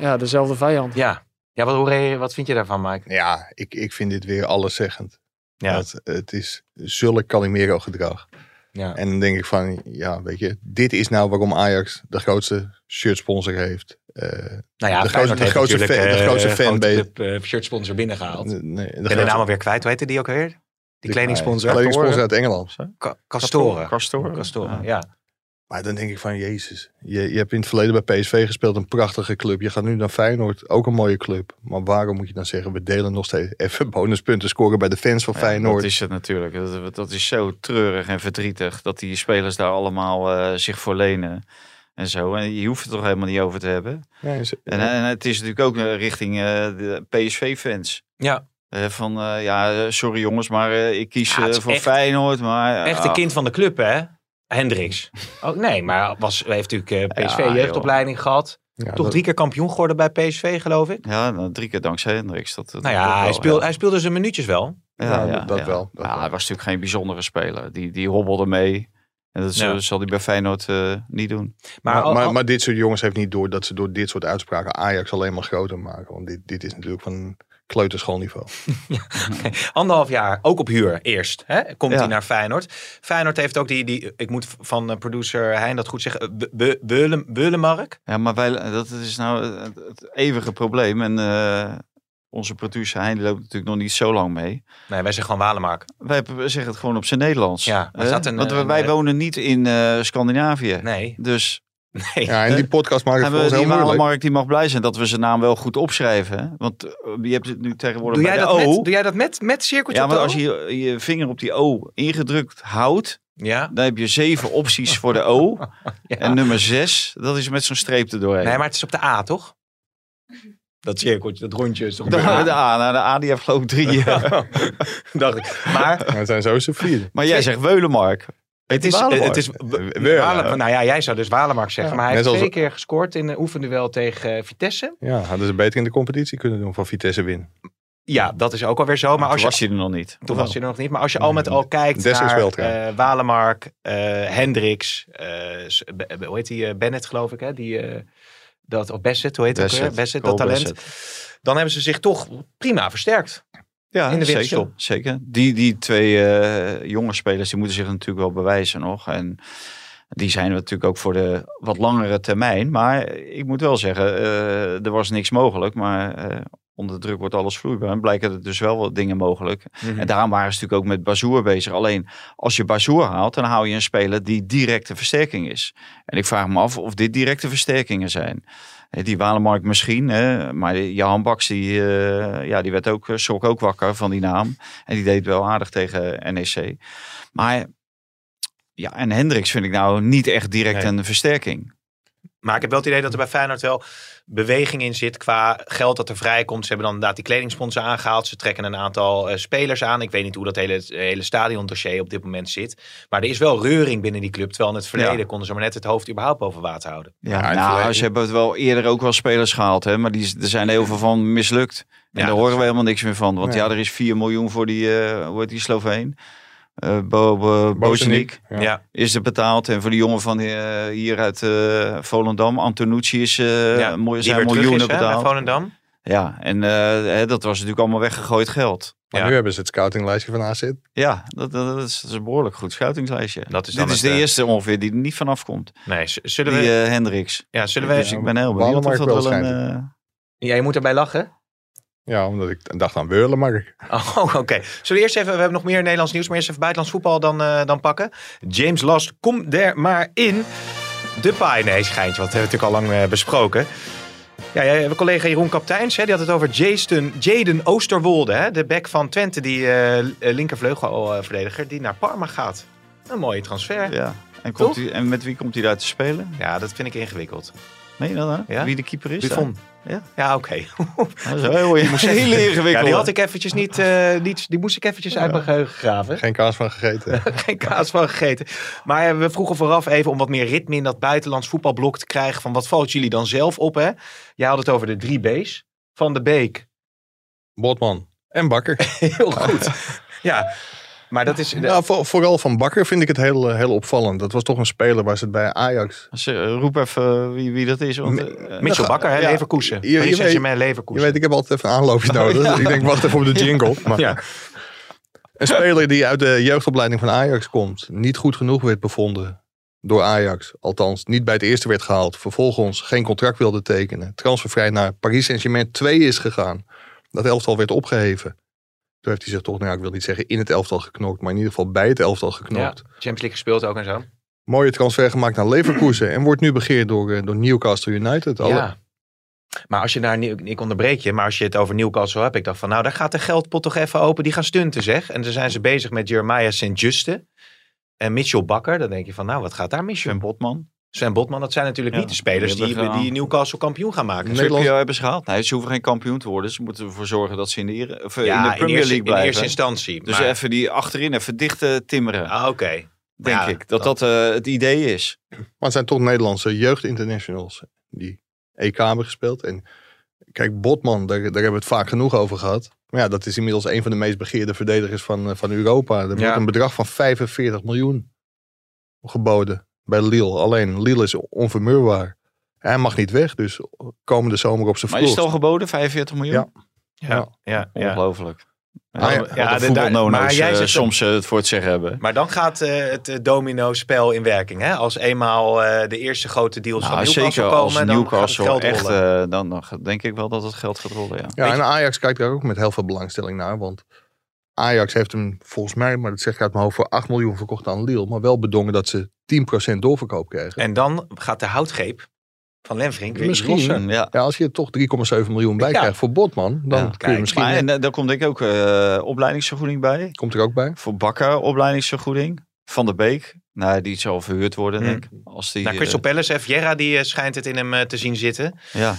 ja, dezelfde vijand. Ja, ja wat, hoe re- wat vind je daarvan, Mike? Ja, ik, ik vind dit weer alleszeggend. Ja. Dat, het is zulk Calimero gedrag. Ja. En dan denk ik van, ja, weet je, dit is nou waarom Ajax de grootste shirtsponsor heeft. Eh, Nou ja, De grootste- de heeft grootste natuurlijk, fan- de eh, grootste fanbase. eh, shirtsponsor binnengehaald. nee, de ben de naam alweer kwijt. Hoe heette die ook alweer? Die de kledingsponsor? Kledingsponsor uit Engeland. Castoren. Castoren. Castoren, Ja. Maar dan denk ik van, jezus, je, je hebt in het verleden bij PSV gespeeld, een prachtige club. Je gaat nu naar Feyenoord, ook een mooie club. Maar waarom moet je dan zeggen, we delen nog steeds even bonuspunten scoren bij de fans van Ja, Feyenoord. Dat is het natuurlijk. Dat, dat is zo treurig en verdrietig dat die spelers daar allemaal eh, zich voor lenen. En zo. En je hoeft het toch helemaal niet over te hebben. Ja, En, en het is natuurlijk ook eh, richting eh, de PSV-fans. Ja, Eh, van eh, ja, sorry jongens, maar eh, ik kies Ja, voor echt- Feyenoord. Maar, echt een kind van de club, hè? Hendricks. Oh, nee, maar was, heeft natuurlijk eh, PSV Ja, jeugdopleiding gehad. ja, Toch dat- drie keer kampioen geworden bij PSV, geloof ik. Ja, nou, drie keer dankzij Hendricks. Dat, dat Nou ja, hij, speelde, ja. hij speelde zijn minuutjes wel. Ja, dat- dat wel, dat ja, wel. hij was natuurlijk geen bijzondere speler. Die, die hobbelde mee. En dat zal, Ja. zal hij bij Feyenoord eh, niet doen. Maar, Maar, al- maar, maar dit soort jongens heeft niet door dat ze door dit soort uitspraken Ajax alleen maar groter maken. Want dit, dit is natuurlijk van kleuterschoolniveau. anderhalf jaar, ook op huur eerst, hè, komt Ja. hij naar Feyenoord. Feyenoord heeft ook die, die ik moet van eh, producer Hein dat goed zeggen, Be- Be- Beule- Beulemark. Ja, maar wij, dat is nou het, het eeuwige probleem. En eh, onze producer Hein die loopt natuurlijk nog niet zo lang mee. Nee, wij zeggen gewoon Walemark. Wij zeggen het gewoon op zijn Nederlands. Ja, maar hè? staat een, Want eh, wij een- wonen niet in eh, Scandinavië. Nee, Dus nee. Ja, en die podcast maakt het heel die moeilijk. Walemark die mag blij zijn dat we zijn naam wel goed opschrijven. Hè? Want eh, je hebt het nu tegenwoordig Doe jij, bij dat de O. met, doe jij dat met, met cirkeltje ja, op de maar als je je vinger op die O ingedrukt houdt, Ja. dan heb je zeven opties voor de O. Ja. En nummer zes, dat is met zo'n streep erdoorheen. Nee, maar het is op de A, toch? Dat cirkeltje, dat rondje is toch de, de de A? A, nou, de A die heeft geloof ik drie. Dacht ik. Maar Ja, het zijn z'n vier. maar jij zegt Weulemark. Het is, het is Weer, Wale- ja. nou ja, jij zou dus Walemark zeggen. Ja, maar hij net heeft als- twee keer gescoord in een oefenduel tegen eh, Vitesse. Ja, hadden ze beter in de competitie kunnen doen van Vitesse win. Ja, dat is ook alweer zo. Maar als Toen je, was hij er nog niet. toen was hij er nog niet. Maar als je al met al kijkt Des naar eh, Walemark, eh, Hendricks, eh, hoe heet die? eh, Bennett geloof ik, hè? Die, eh, dat, of Bassett, hoe heet het ook weer? Bassett, Bassett, dat talent. Dan hebben ze zich toch prima versterkt. Ja, in de zeker, zeker. Die, die twee eh, jonge spelers die moeten zich natuurlijk wel bewijzen nog. En die zijn natuurlijk ook voor de wat langere termijn. Maar ik moet wel zeggen, eh, er was niks mogelijk. Maar eh, onder druk wordt alles vloeibaar. En blijken er dus wel wat dingen mogelijk. En daarom waren ze natuurlijk ook met Bazoer bezig. Alleen als je Bazoer haalt, dan hou je een speler die directe versterking is. En ik vraag me af of dit directe versterkingen zijn. Die Walemark misschien, hè, maar Johan Baks die, eh, ja, die werd ook, eh, schrok ook wakker van die naam. En die deed wel aardig tegen NEC. Maar ja, en Hendricks vind ik nou niet echt direct Nee. een versterking. Maar ik heb wel het idee dat er bij Feyenoord wel beweging in zit qua geld dat er vrijkomt. Ze hebben dan inderdaad die kledingsponsor aangehaald. Ze trekken een aantal eh, spelers aan. Ik weet niet hoe dat hele, hele stadiondossier op dit moment zit. Maar er is wel reuring binnen die club. Terwijl in het verleden Ja. konden ze maar net het hoofd überhaupt boven water houden. Ja, nou, ze hebben het wel eerder ook wel spelers gehaald, hè, maar die, er zijn heel veel van mislukt. En Ja, daar horen is- we helemaal niks meer van. Want Nee. ja, er is 4 miljoen voor die, eh hoe heet die Sloveen? Eh Bo, Bo, Bozeniek. Ja. Ja. is er betaald. En voor die jongen van eh, hier uit eh, Volendam, Antonucci, is eh Ja, mooi, Die zijn weer terug miljoenen is, hè, betaald. Volendam. Ja, en eh, hè, dat was natuurlijk allemaal weggegooid geld. Maar Ja. nu hebben ze het scoutinglijstje van AZ. Ja, dat, dat, dat is, dat is een behoorlijk goed schuitingslijstje. Dat is Dit is het, de eh, eerste ongeveer die er niet vanaf komt. Nee, zullen Die we... eh, Hendricks. ja, zullen we... dus ik ben heel benieuwd of dat wel een... eh, Ja, je moet erbij lachen. Ja, omdat ik dacht aan Wurlen, maar Oh, oké. Zullen we eerst even, we hebben nog meer Nederlands nieuws, maar eerst even buitenlands voetbal dan, eh, dan pakken. James Last, kom er maar in. De paai, nee, schijntje, want dat hebben we natuurlijk al lang eh, besproken. Ja, ja, mijn collega Jeroen Kapteins, hè, die had het over Jason, Jaden Oosterwolde, hè, de back van Twente, die eh linkervleugelverdediger, die naar Parma gaat. Een mooie transfer. Ja, Ja. En, komt hij, en met wie komt hij daar te spelen? dat vind ik ingewikkeld. Nee, je dat? hè? Ja? Wie de keeper is? Buffon. Ja. Ja, oké. Dat is heel, heel ingewikkeld. Ja, die had ik eventjes niet, eh, niet, die moest ik eventjes uit mijn geheugen graven. geen kaas van gegeten. geen kaas van gegeten. Maar eh, we vroegen vooraf even om wat meer ritme in dat buitenlands voetbalblok te krijgen. Van wat valt jullie dan zelf op? Hè? Jij had het over de drie B's. Van de Beek. Botman en Bakker. Heel goed. ja, maar dat is... Nou, voor- vooral van Bakker vind ik het heel, eh, heel opvallend. Dat was toch een speler waar ze het bij Ajax... Zeg, Roep even wie, wie dat is. Want, eh, Mitchell Bakker, hè? Ja, Leverkusen. je- je weet- Saint-Germain, Je Leverkusen. weet, ik heb altijd even een aanloopje nodig. Ik denk, wacht even op de jingle. Maar ja. Een speler die uit de jeugdopleiding van Ajax komt. Niet goed genoeg werd bevonden door Ajax. Althans, niet bij het eerste werd gehaald. Vervolgens geen contract wilde tekenen. Transfervrij naar Paris Saint-Germain 2 is gegaan. Dat elftal werd opgeheven. Toen heeft hij zich toch, nou ja, ik wil niet zeggen in het elftal geknokt. Maar in ieder geval bij het elftal ja. geknokt. Champions League gespeeld ook en zo. Mooie transfer gemaakt naar Leverkusen. En wordt nu begeerd door, eh, door Newcastle United. Alle- Ja. Maar als je naar, Nieuw- ik onderbreek je, maar als je het over Newcastle hebt, ik dacht van nou, daar gaat de geldpot toch even open. Die gaan stunten zeg. En dan zijn ze bezig met Jeremiah St-Juste en Mitchell Bakker. Dan denk je van nou, wat gaat daar mis? Sven Botman. Sven Botman, dat zijn natuurlijk Ja, niet de spelers die die. Newcastle kampioen gaan maken. Nederland- hebben ze gehaald. Nee, ze hoeven geen kampioen te worden. Ze moeten ervoor zorgen dat ze in de, Ere- of, eh, Ja, in de Premier eerste, League in blijven. eerste instantie. dus maar- even die achterin even dicht eh, timmeren. Ah, oké. denk Ja, ik. Dat dat eh, het idee is. Maar het zijn toch Nederlandse jeugdinternationals die EK hebben gespeeld. En kijk, Botman, daar, daar hebben we het vaak genoeg over gehad. Maar ja, dat is inmiddels een van de meest begeerde verdedigers van, van Europa. Er wordt Ja. een bedrag van 45 miljoen geboden bij Lille. Alleen Lille is onvermuurbaar. Hij mag niet weg, dus komende zomer op zijn Maar is het al geboden? 45 miljoen? Ja. Ja, ja, ja. Ongelooflijk. Ah, ja. Ja, Ja, wat de- voetbalnono's maar jij eh, zegt- soms eh, het voor het zeggen hebben. Maar dan gaat eh, het domino-spel in werking. Hè? Als eenmaal eh, de eerste grote deals Nou, van Newcastle zeker komen, als dan gaat het Newcastle geld echt, rollen. dan, dan denk ik wel dat het geld gaat rollen, ja. Ja, en Ajax kijkt daar ook met heel veel belangstelling naar. Want Ajax heeft hem volgens mij, maar dat zeg ik uit mijn hoofd, voor 8 miljoen verkocht aan Lille. Maar wel bedongen dat ze 10% doorverkoop kregen. En dan gaat de houtgreep van Lenvrink weer Misschien. lossen. ja. Ja, als je er toch 3,7 miljoen bij Ja. krijgt voor Botman, dan Ja, kun je kijk, misschien... Maar en eh, daar komt denk ik ook eh, opleidingsvergoeding bij. Komt er ook bij. Voor Bakker opleidingsvergoeding. Van der Beek. Nou, die zal verhuurd worden, Hmm. denk ik. Als die, Nou, Crystal eh, Palace, die schijnt het in hem te zien zitten. ja.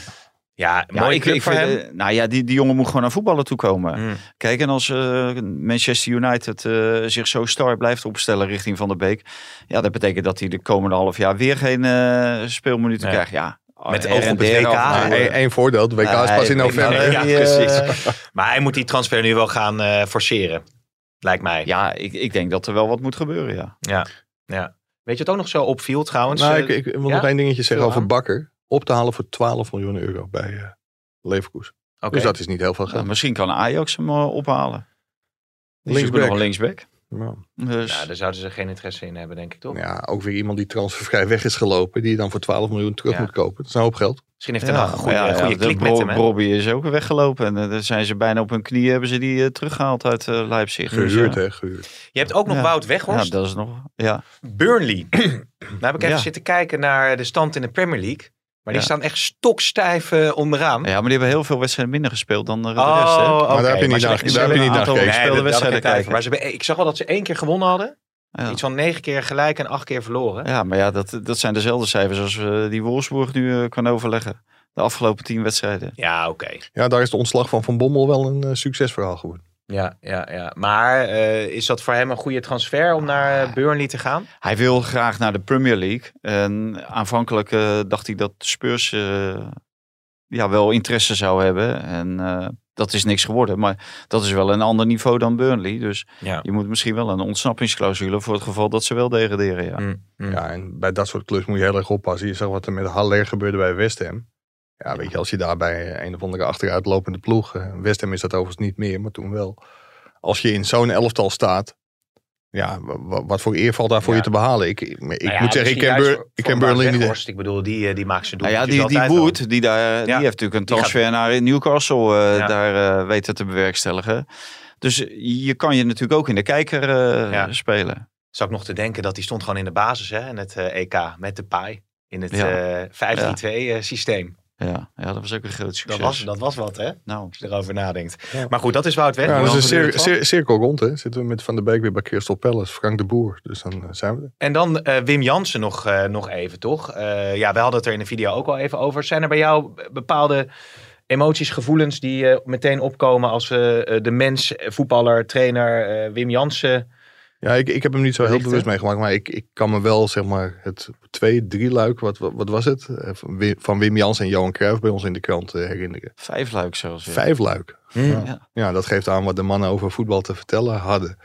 Ja, Ja, mooi ik, voor vind, hem. eh, nou ja, die, die jongen moet gewoon naar voetballen toekomen. Mm. Kijk, en als eh, Manchester United eh, zich zo star blijft opstellen richting Van der Beek. Ja, dat betekent dat hij de komende half jaar weer geen eh, speelminuten Nee. krijgt. Ja, Met oog op het WK. toe, eh, één voordeel, de WK is pas in november. Ja, precies. Maar hij moet die transfer nu wel gaan eh, forceren. Lijkt mij. ja, ik, ik denk dat er wel wat moet gebeuren, ja. Ja. ja. Weet je wat ook nog zo opviel trouwens? Nou, ik, ik wil ja? nog één dingetje zeggen over. Bakker. Op te halen voor 12 miljoen euro bij eh Leverkusen. Oké. Dus dat is niet heel veel Nou, geld. misschien kan Ajax hem eh, ophalen. Die Linksback. nog een linksback. Ja. Dus, Ja, daar zouden ze geen interesse in hebben, denk ik toch? ja, ook weer iemand die transfervrij weg is gelopen. Die je dan voor 12 miljoen terug Ja. moet kopen. Dat is een hoop geld. Misschien heeft hij nog een goede, ja, goede ja, de klik met hem. Brobby is ook weggelopen. En eh, daar zijn ze bijna op hun knieën hebben ze die eh, teruggehaald uit Leipzig. Dus, Gehuurd ja. hè, gehuurd. Je hebt ook nog Ja. Wout Ja, Weghorst. dat is nog. Ja. Burnley. Daar heb ik even Ja. zitten kijken naar de stand in de Premier League. Maar die Ja. staan echt stokstijf eh, onderaan. ja, maar die hebben heel veel wedstrijden minder gespeeld dan de, de Oh, rest. Hè? Maar daar heb je niet naar- ze daar heb hebben je niet een naar aantal gekeken. ik wedstrijden kijken. Maar ze hebben, ik zag al dat ze één keer gewonnen hadden. Ja. Iets van negen keer gelijk en acht keer verloren. Ja, maar ja, dat, dat zijn dezelfde cijfers als eh, die Wolfsburg nu eh, kan overleggen. De afgelopen tien wedstrijden. Ja, oké. Ja, daar is de ontslag van Van Bommel wel een eh, succesverhaal geworden. Ja, ja, ja. Maar eh, is dat voor hem een goede transfer om naar eh, Burnley te gaan? Hij wil graag naar de Premier League. En aanvankelijk eh, dacht hij dat Spurs eh, ja, wel interesse zou hebben. En eh, dat is niks geworden. Maar dat is wel een ander niveau dan Burnley. Dus Ja. je moet misschien wel een ontsnappingsclausule voor het geval dat ze wel degraderen. Ja. Mm, mm. Ja, en bij dat soort clubs moet je heel erg oppassen. Je zag wat er met Haller gebeurde bij West Ham. Ja, weet je, als je daar bij een of andere achteruitlopende ploeg... eh, West Ham is dat overigens niet meer, maar toen wel. Als je in zo'n elftal staat... ja, wa- wa- wat voor eer valt daar voor Ja. je te behalen? Ik, ik, Nou ja, moet zeggen, ik ken, Bur voor- ik ken niet. Ik bedoel, die, eh, die maakt zijn Nou ja, die, die. Wood, die, daar, die heeft natuurlijk een gaat- transfer naar Newcastle eh, Ja. daar eh, weten te bewerkstelligen. Dus je kan je natuurlijk ook in de kijker eh, Ja. spelen. Zat ik nog te denken dat die stond gewoon in de basis hè, in het eh, EK met de paai. In het Ja. eh 5-3-2 eh, systeem. Ja, ja, dat was ook een groot Dat succes. was, dat was wat, hè? Nou, Als je erover nadenkt. Maar goed, dat is Wout Ja, Weghorst. dat is een cir- cir- cirkel rond, hè? Zitten we met Van der Beek weer bij Crystal Palace, Frank de Boer. Dus dan eh, zijn we er. En dan eh, Wim Jansen nog, eh, nog even, toch? Eh, ja, we hadden het er in de video ook al even over. Zijn er bij jou bepaalde emoties, gevoelens die meteen opkomen als we eh, de mens, voetballer, trainer eh, Wim Jansen... Ja, ik, ik heb hem niet zo heel bewust meegemaakt, maar ik, ik kan me wel, zeg maar, het twee, drie luik, wat, wat, wat was het? Eh, Van Wim, van Wim Jans en Johan Cruijff bij ons in de krant eh, herinneren. vijf luik zelfs. weer. Vijf luik. Ja. Ja, dat geeft aan wat de mannen over voetbal te vertellen hadden.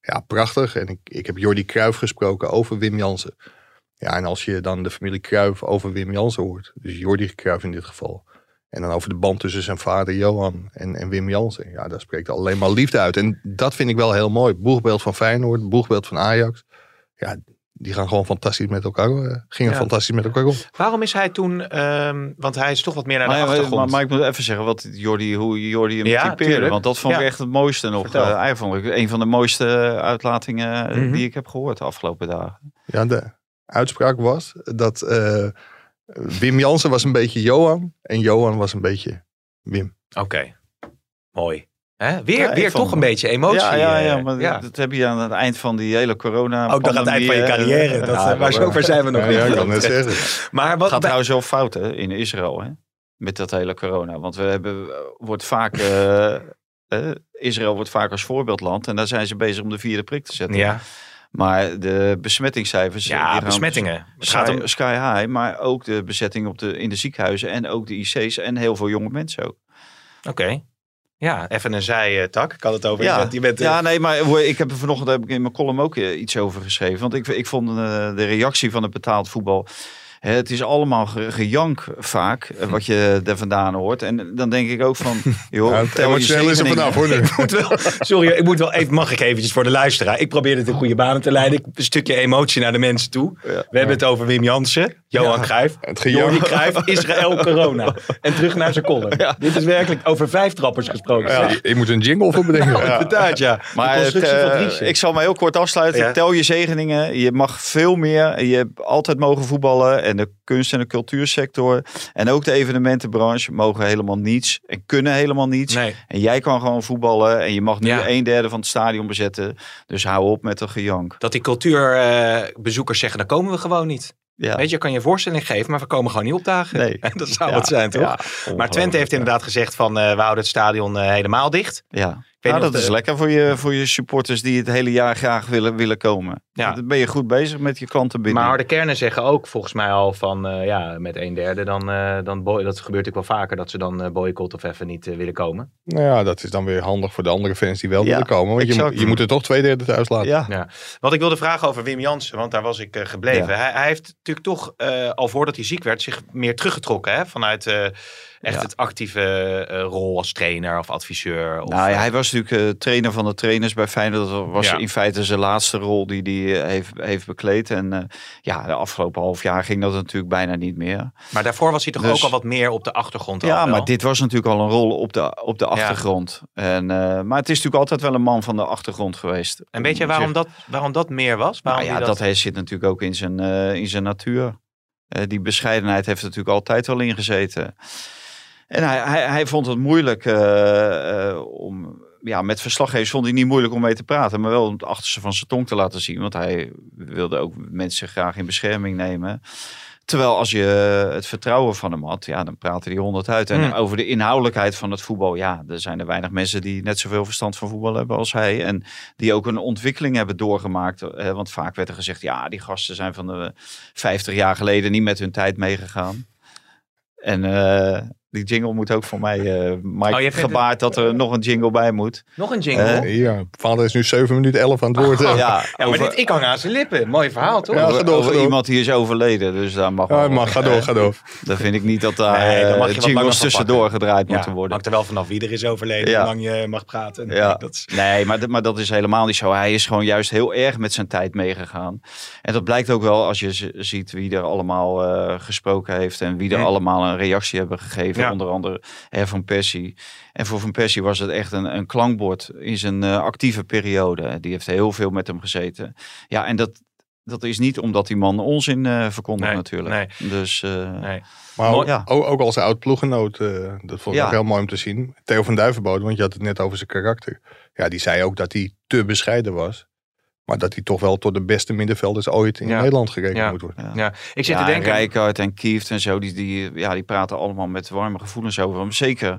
Ja, prachtig. En ik, ik heb Jordi Cruijff gesproken over Wim Jansen. Ja, en als je dan de familie Cruijff over Wim Jansen hoort, dus Jordi Cruijff in dit geval, en dan over de band tussen zijn vader Johan en, en Wim Jansen, ja, daar spreekt alleen maar liefde uit. En dat vind ik wel heel mooi. Boegbeeld van Feyenoord, boegbeeld van Ajax. Ja, die gaan gewoon fantastisch met elkaar, eh, gingen Ja. fantastisch met elkaar om. Waarom is hij toen... ehm, want hij is toch wat meer naar de Maar, achtergrond. maar, maar ik moet even zeggen wat Jordi, hoe Jordi hem Ja, typeerde. tuurlijk. Want dat vond ik echt het mooiste nog. Vertel. Eh, eigenlijk vond ik een van de mooiste uitlatingen eh, Mhm. die ik heb gehoord de afgelopen dagen. Ja, de uitspraak was dat eh, Wim Jansen was een beetje Johan en Johan was een beetje Wim. Oké, mooi. Hè? Weer, Ja, weer toch een beetje emotie. ja, ja, ja, eh, maar ja. dat heb je aan het eind van die hele corona. Ook nog aan het eind van je carrière. Dat, eh, maar zover zijn we nog Ja, niet. ja, ik kan zeggen. Maar wat gaat bij- trouwens wel fout hè, in Israël. Hè? Met dat hele corona. Want we hebben, wordt vaak, eh, eh, Israël wordt vaak als voorbeeldland. En daar zijn ze bezig om de vierde prik te zetten. ja, Maar de besmettingscijfers. ja gaan besmettingen. Het gaat om, sky high. Maar ook de bezetting op de, in de ziekenhuizen. En ook de IC's. En heel veel jonge mensen ook. Oké. Ja, even een zijtak. Ik had het over. Ja, bent, je bent, eh, ja, nee, maar ik heb er vanochtend heb ik in mijn column ook eh, iets over geschreven. Want ik, ik vond eh, de reactie van het betaald voetbal. Het is allemaal ge- gejank vaak, eh, wat je er vandaan hoort. En dan denk ik ook van, joh, Ja, het tel je emotioneel is er zegeningen. vanaf hoor nu. ik moet wel, sorry, ik moet wel even, mag ik eventjes voor de luisteraar. Ik probeer het in goede banen te leiden. Ik, een stukje emotie naar de mensen toe. We hebben het over Wim Jansen, Johan Ja. Cruijff. Jordi Cruijff, Israël, corona. En terug naar zijn column. Dit is werkelijk over vijf trappers gesproken. Je moet een jingle voor bedenken. Inderdaad, ja. Maar het, eh, ik zal mij heel kort afsluiten. Ja. Tel je zegeningen. Je mag veel meer. Je hebt altijd mogen voetballen. En de kunst- en de cultuursector. En ook de evenementenbranche mogen helemaal niets. En kunnen helemaal niets. Nee. En jij kan gewoon voetballen. En je mag nu Ja. een derde van het stadion bezetten. Dus hou op met dat gejank. Dat die cultuurbezoekers zeggen, dan komen we gewoon niet. Ja. Weet je, je kan je voorstelling geven, maar we komen gewoon niet opdagen. Nee. En dat zou Ja, het zijn, toch? ja, maar Twente heeft ja. inderdaad gezegd van, eh, we houden het stadion eh, helemaal dicht. Ja. weet Nou, dat is de- lekker voor je, voor je supporters die het hele jaar graag willen, willen komen. Ja. Dan ben je goed bezig met je klantenbinding. Maar harde kernen zeggen ook volgens mij al van, eh, ja, met een derde, dan, eh, dan boy, dat gebeurt natuurlijk wel vaker, dat ze dan boycott of even niet willen komen. Nou ja, dat is dan weer handig voor de andere fans die wel Ja, willen komen. Want je, exact. je moet er toch twee derde thuis laten. ja. Ja. Wat ik wilde vragen over Wim Jansen, want daar was ik gebleven. Ja. Hij, hij heeft toch, eh, al voordat hij ziek werd, zich meer teruggetrokken hè? vanuit eh, echt Ja. het actieve eh, rol als trainer of adviseur. Of, Nou ja, eh, hij was natuurlijk eh, trainer van de trainers bij Feyenoord. Dat was Ja. in feite zijn laatste rol die hij eh, heeft, heeft bekleed. En ja, de afgelopen half jaar ging dat natuurlijk bijna niet meer. maar daarvoor was hij toch Dus- ook al wat meer op de achtergrond. Ja, maar dit was natuurlijk al een rol op de, op de achtergrond. En, maar het is natuurlijk altijd wel een man van de achtergrond geweest. En weet je Om waarom dat, waarom dat meer was? Waarom Nou ja, die dat, hij zit natuurlijk ook in zijn, in zijn natuur. Die bescheidenheid heeft er natuurlijk altijd wel in gezeten. En hij, hij, hij vond het moeilijk eh, eh, om... Ja, met verslaggevers vond hij niet moeilijk om mee te praten. Maar wel om het achterste van zijn tong te laten zien. Want hij wilde ook mensen graag in bescherming nemen. Terwijl als je het vertrouwen van hem had, ja, dan praatte hij honderd uit. En Hmm. over de inhoudelijkheid van het voetbal, ja, er zijn er weinig mensen die net zoveel verstand van voetbal hebben als hij. En die ook een ontwikkeling hebben doorgemaakt. Eh, want vaak werd er gezegd, ja, die gasten zijn van de 50 jaar geleden niet met hun tijd meegegaan. En Die jingle moet ook voor mij. eh Mike Oh, gebaard dat er nog een jingle bij moet. Nog een jingle. Eh, Ja, vader is nu 7 minuten 11 aan het woord. ja, ja, maar dit, ik hang aan zijn lippen. Mooi verhaal, toch? Ja, ga door, over ga door. iemand die is overleden. Dus daar mag Ja, wel- maar ga door, ga door. Dan vind ik niet dat daar Nee, eh, mag langer jingles tussendoor pakken. gedraaid Ja, moeten worden. hangt er wel vanaf wie er is overleden, Ja. hoe lang je mag praten. Ja. Dat is, Nee, maar, maar dat is helemaal niet zo. Hij is gewoon juist heel erg met zijn tijd meegegaan. En dat blijkt ook wel als je ziet wie er allemaal eh, gesproken heeft. En wie er allemaal een reactie hebben gegeven. Ja. Onder andere hè, Van Persie. En voor Van Persie was het echt een, een klankbord in zijn eh, actieve periode. Die heeft heel veel met hem gezeten. Ja, en dat, dat is niet omdat die man onzin eh verkondigt Nee, natuurlijk. Dus eh, nee. Maar ook, Ja. ook, ook als oud ploegenoot, eh, dat vond ik Ja. ook heel mooi om te zien. Theo van Duivenbode, want je had het net over zijn karakter. Ja, die zei ook dat hij te bescheiden was. Maar dat hij toch wel tot de beste middenvelders ooit in Ja. Nederland gerekend Ja. moet worden. ja. Ja, ik zit ja, te denken... Rijkaard en Kieft en zo, die, die, ja, die praten allemaal met warme gevoelens over hem. Zeker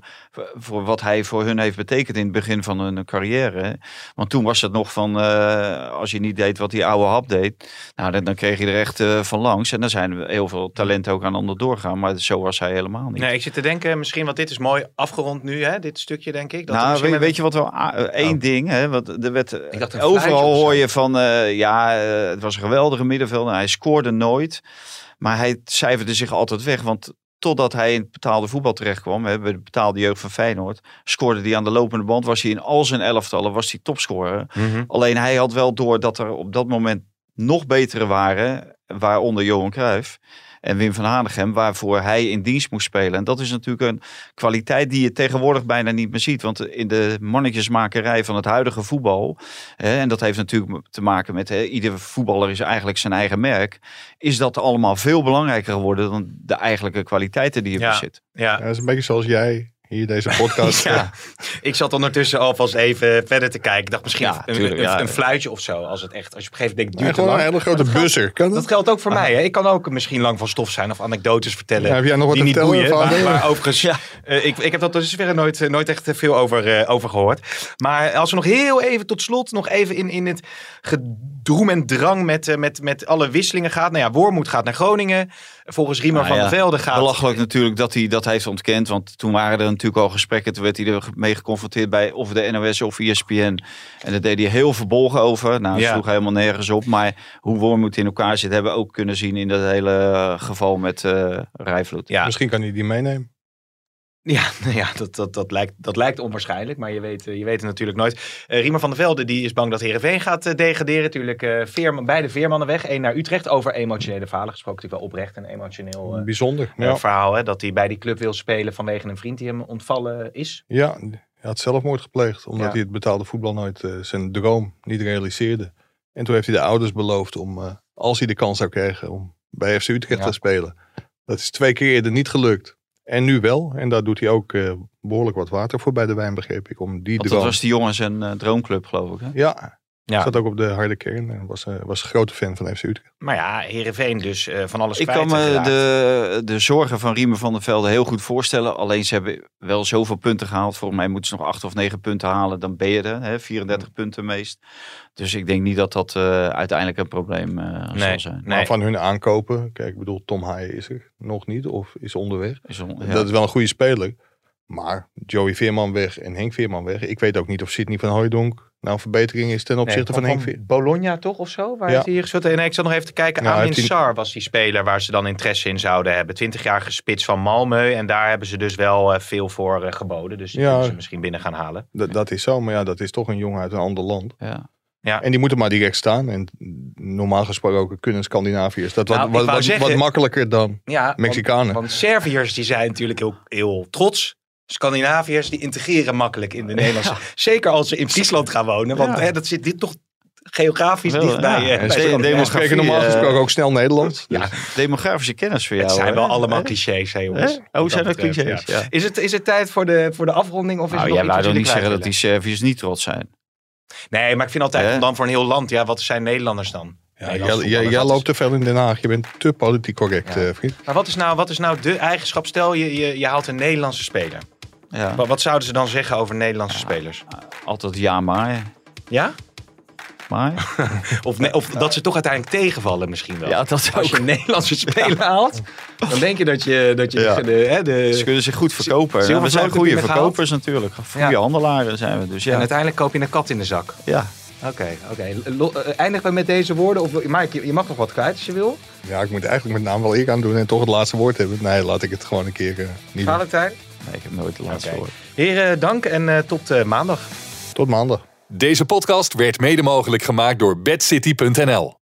voor wat hij voor hun heeft betekend in het begin van hun carrière. Want toen was het nog van, eh, als je niet deed wat die oude hap deed, nou, dan, dan kreeg je er echt eh, van langs. En dan zijn er heel veel talenten ook aan onder doorgaan. Maar zo was hij helemaal niet. Nee, ik zit te denken, misschien, want dit is mooi afgerond nu, hè, dit stukje, denk ik. Dat nou, misschien weet, met- weet je wat wel? eh, één Oh. ding, hè, want er werd, overal hoor je van, eh, ja, eh, het was een geweldige middenvelder. Hij scoorde nooit, maar hij cijferde zich altijd weg. Want totdat hij in het betaalde voetbal terechtkwam, hè, bij de betaalde jeugd van Feyenoord, scoorde hij aan de lopende band, was hij in al zijn elftallen, was hij topscorer. Mhm. Alleen hij had wel door dat er op dat moment nog betere waren, waaronder Johan Cruijff en Wim van Hanegem, waarvoor hij in dienst moest spelen. En dat is natuurlijk een kwaliteit die je tegenwoordig bijna niet meer ziet. Want in de mannetjesmakerij van het huidige voetbal, hè, en dat heeft natuurlijk te maken met, hè, ieder voetballer is eigenlijk zijn eigen merk, is dat allemaal veel belangrijker geworden dan de eigenlijke kwaliteiten die je Ja. bezit. Ja, Ja, dat is een beetje zoals jij hier deze podcast. Ja, ik zat ondertussen alvast even verder te kijken. Ik dacht misschien Ja, een, tuurlijk, een, ja. een fluitje of zo. Als, het echt, als je op een gegeven moment denkt, Ja, het duurt een hele grote buzzer. Kan Dat dat? geldt ook voor mij. Hè? Ik kan ook misschien lang van stof zijn of anekdotes vertellen. Ja, heb jij nog wat die te niet vertellen, boeien. Maar, maar overigens, eh, ik, ik heb dat tot dusver nooit, eh, nooit echt veel over, eh, over gehoord. Maar als we nog heel even tot slot nog even in, in het gedroem en drang met, eh, met, met alle wisselingen gaat. Nou ja, Wormoed gaat naar Groningen. Volgens Riemer Nou van ja, der Velde gaat... Belachelijk natuurlijk dat hij dat heeft ontkend. Want toen waren er natuurlijk al gesprekken. Toen werd hij er mee geconfronteerd bij of de NOS of ESPN. En daar deed hij heel verbolgen over. Nou, dat Ja. sloeg helemaal nergens op. Maar hoe Wormoed in elkaar zit, hebben we ook kunnen zien in dat hele eh, geval met eh Rijvloed. Ja, Misschien kan hij die meenemen. Ja, nou ja dat, dat, dat, lijkt, dat lijkt onwaarschijnlijk, maar je weet, eh, je weet het natuurlijk nooit. Riemer van der Velde die is bang dat Heerenveen gaat eh, degraderen. Natuurlijk eh Veerman, beide Veermannen weg. Eén naar Utrecht over emotionele verhalen gesproken. Natuurlijk wel oprecht een emotioneel Bijzonder. Ja. verhaal. Hè, dat hij bij die club wil spelen vanwege een vriend die hem ontvallen is. ja, hij had zelfmoord gepleegd. Omdat Ja. hij het betaalde voetbal nooit zijn droom niet realiseerde. En toen heeft hij de ouders beloofd om, als hij de kans zou krijgen, om bij FC Utrecht Ja. te spelen. Dat is twee keer eerder niet gelukt. En nu wel. En daar doet hij ook eh, behoorlijk wat water voor bij de wijn, begreep ik. Om die Want dat droom. was die jongens een eh, droomclub, geloof ik. Hè? Ja, Ja. zat ook op de harde kern. En was, eh, was een grote fan van FC Utrecht. Maar ja, Heerenveen dus eh, van alles Ik kwijt kan me geraakt. de, de zorgen van Riemer van der Velde heel goed voorstellen. Alleen ze hebben wel zoveel punten gehaald. Volgens mij moeten ze nog acht of negen punten halen. Dan ben je er. Hè? 34 punten meest. Dus ik denk niet dat dat eh, uiteindelijk een probleem eh, zal zijn. nee. Maar van hun aankopen, kijk, ik bedoel, Tom Haaien is er nog niet of is onderweg. Is on- ja. Dat is wel een goede speler. Maar Joey Veerman weg en Henk Veerman weg. Ik weet ook niet of Sidney van Hooijdonk nou een verbetering is ten opzichte Nee, van Henk Veerman. Bologna toch of zo? Waar Ja. is hij hier gespeeld? Nee, ik zat nog even te kijken. Ja, Amin Sar was die speler waar ze dan interesse in zouden hebben. 20-jarige spits van Malmö. En daar hebben ze dus wel eh, veel voor eh, geboden. Dus die Ja. kunnen ze misschien binnen gaan halen. Dat, dat is zo, maar ja, dat is toch een jongen uit een ander land. ja. En die moeten maar direct staan. En normaal gesproken kunnen Scandinaviërs dat wat, Nou, wat, wou wat, zeggen- wat makkelijker dan Ja, Mexicanen. Want, want Serviërs die zijn natuurlijk heel, heel trots. Scandinaviërs die integreren makkelijk in de Nederlandse. Zeker als ze in Friesland gaan wonen. Want Ja. hè, dat zit dit toch geografisch Wel, dicht bij. ja. eh, En bij. En demografie, spreken normaal eh, gesproken ook snel Nederlands. Ja, Dus Demografische kennis voor het jou. zijn wel allemaal clichés, hè, jongens. Oh, Wat zijn dat betreft, clichés? Ja. Is, het, is het tijd voor de, voor de afronding? Of is Nou, er nog jij wou niet zeggen dat die Serviërs niet trots zijn? Nee, maar ik vind altijd dan voor een heel land. Ja, wat zijn Nederlanders dan? jij, loopt te veel in Den Haag. Je bent te politiek correct, Ja. eh, vriend. Maar wat is, nou, wat is nou de eigenschap? Stel, je, je, je haalt een Nederlandse speler. Ja. Wat, wat zouden ze dan zeggen over Nederlandse spelers? Altijd ja maar. Ja? Maar Of, nee, of dat ze toch uiteindelijk tegenvallen misschien wel. ja, dat Als je ook. een Nederlandse speler haalt, dan denk je dat je, dat je Ja. de, hè, de, Ze kunnen zich goed verkopen. We zijn goede verkopers natuurlijk. Goede Ja. handelaren zijn we. Dus En uiteindelijk koop je een kat in de zak. ja. Oké, oké. Eh, Eindigen we met deze woorden? Of, Mike, je- je mag nog wat kwijt als je wil. Ja, ik moet eigenlijk mijn naam wel eer aan doen en toch het laatste woord hebben. Nee, laat ik het gewoon een keer eh, niet doen. Nee, ik heb nooit de laatste woord. Heren, dank en eh, tot eh, maandag. Tot maandag. Deze podcast werd mede mogelijk gemaakt door bedcity.nl.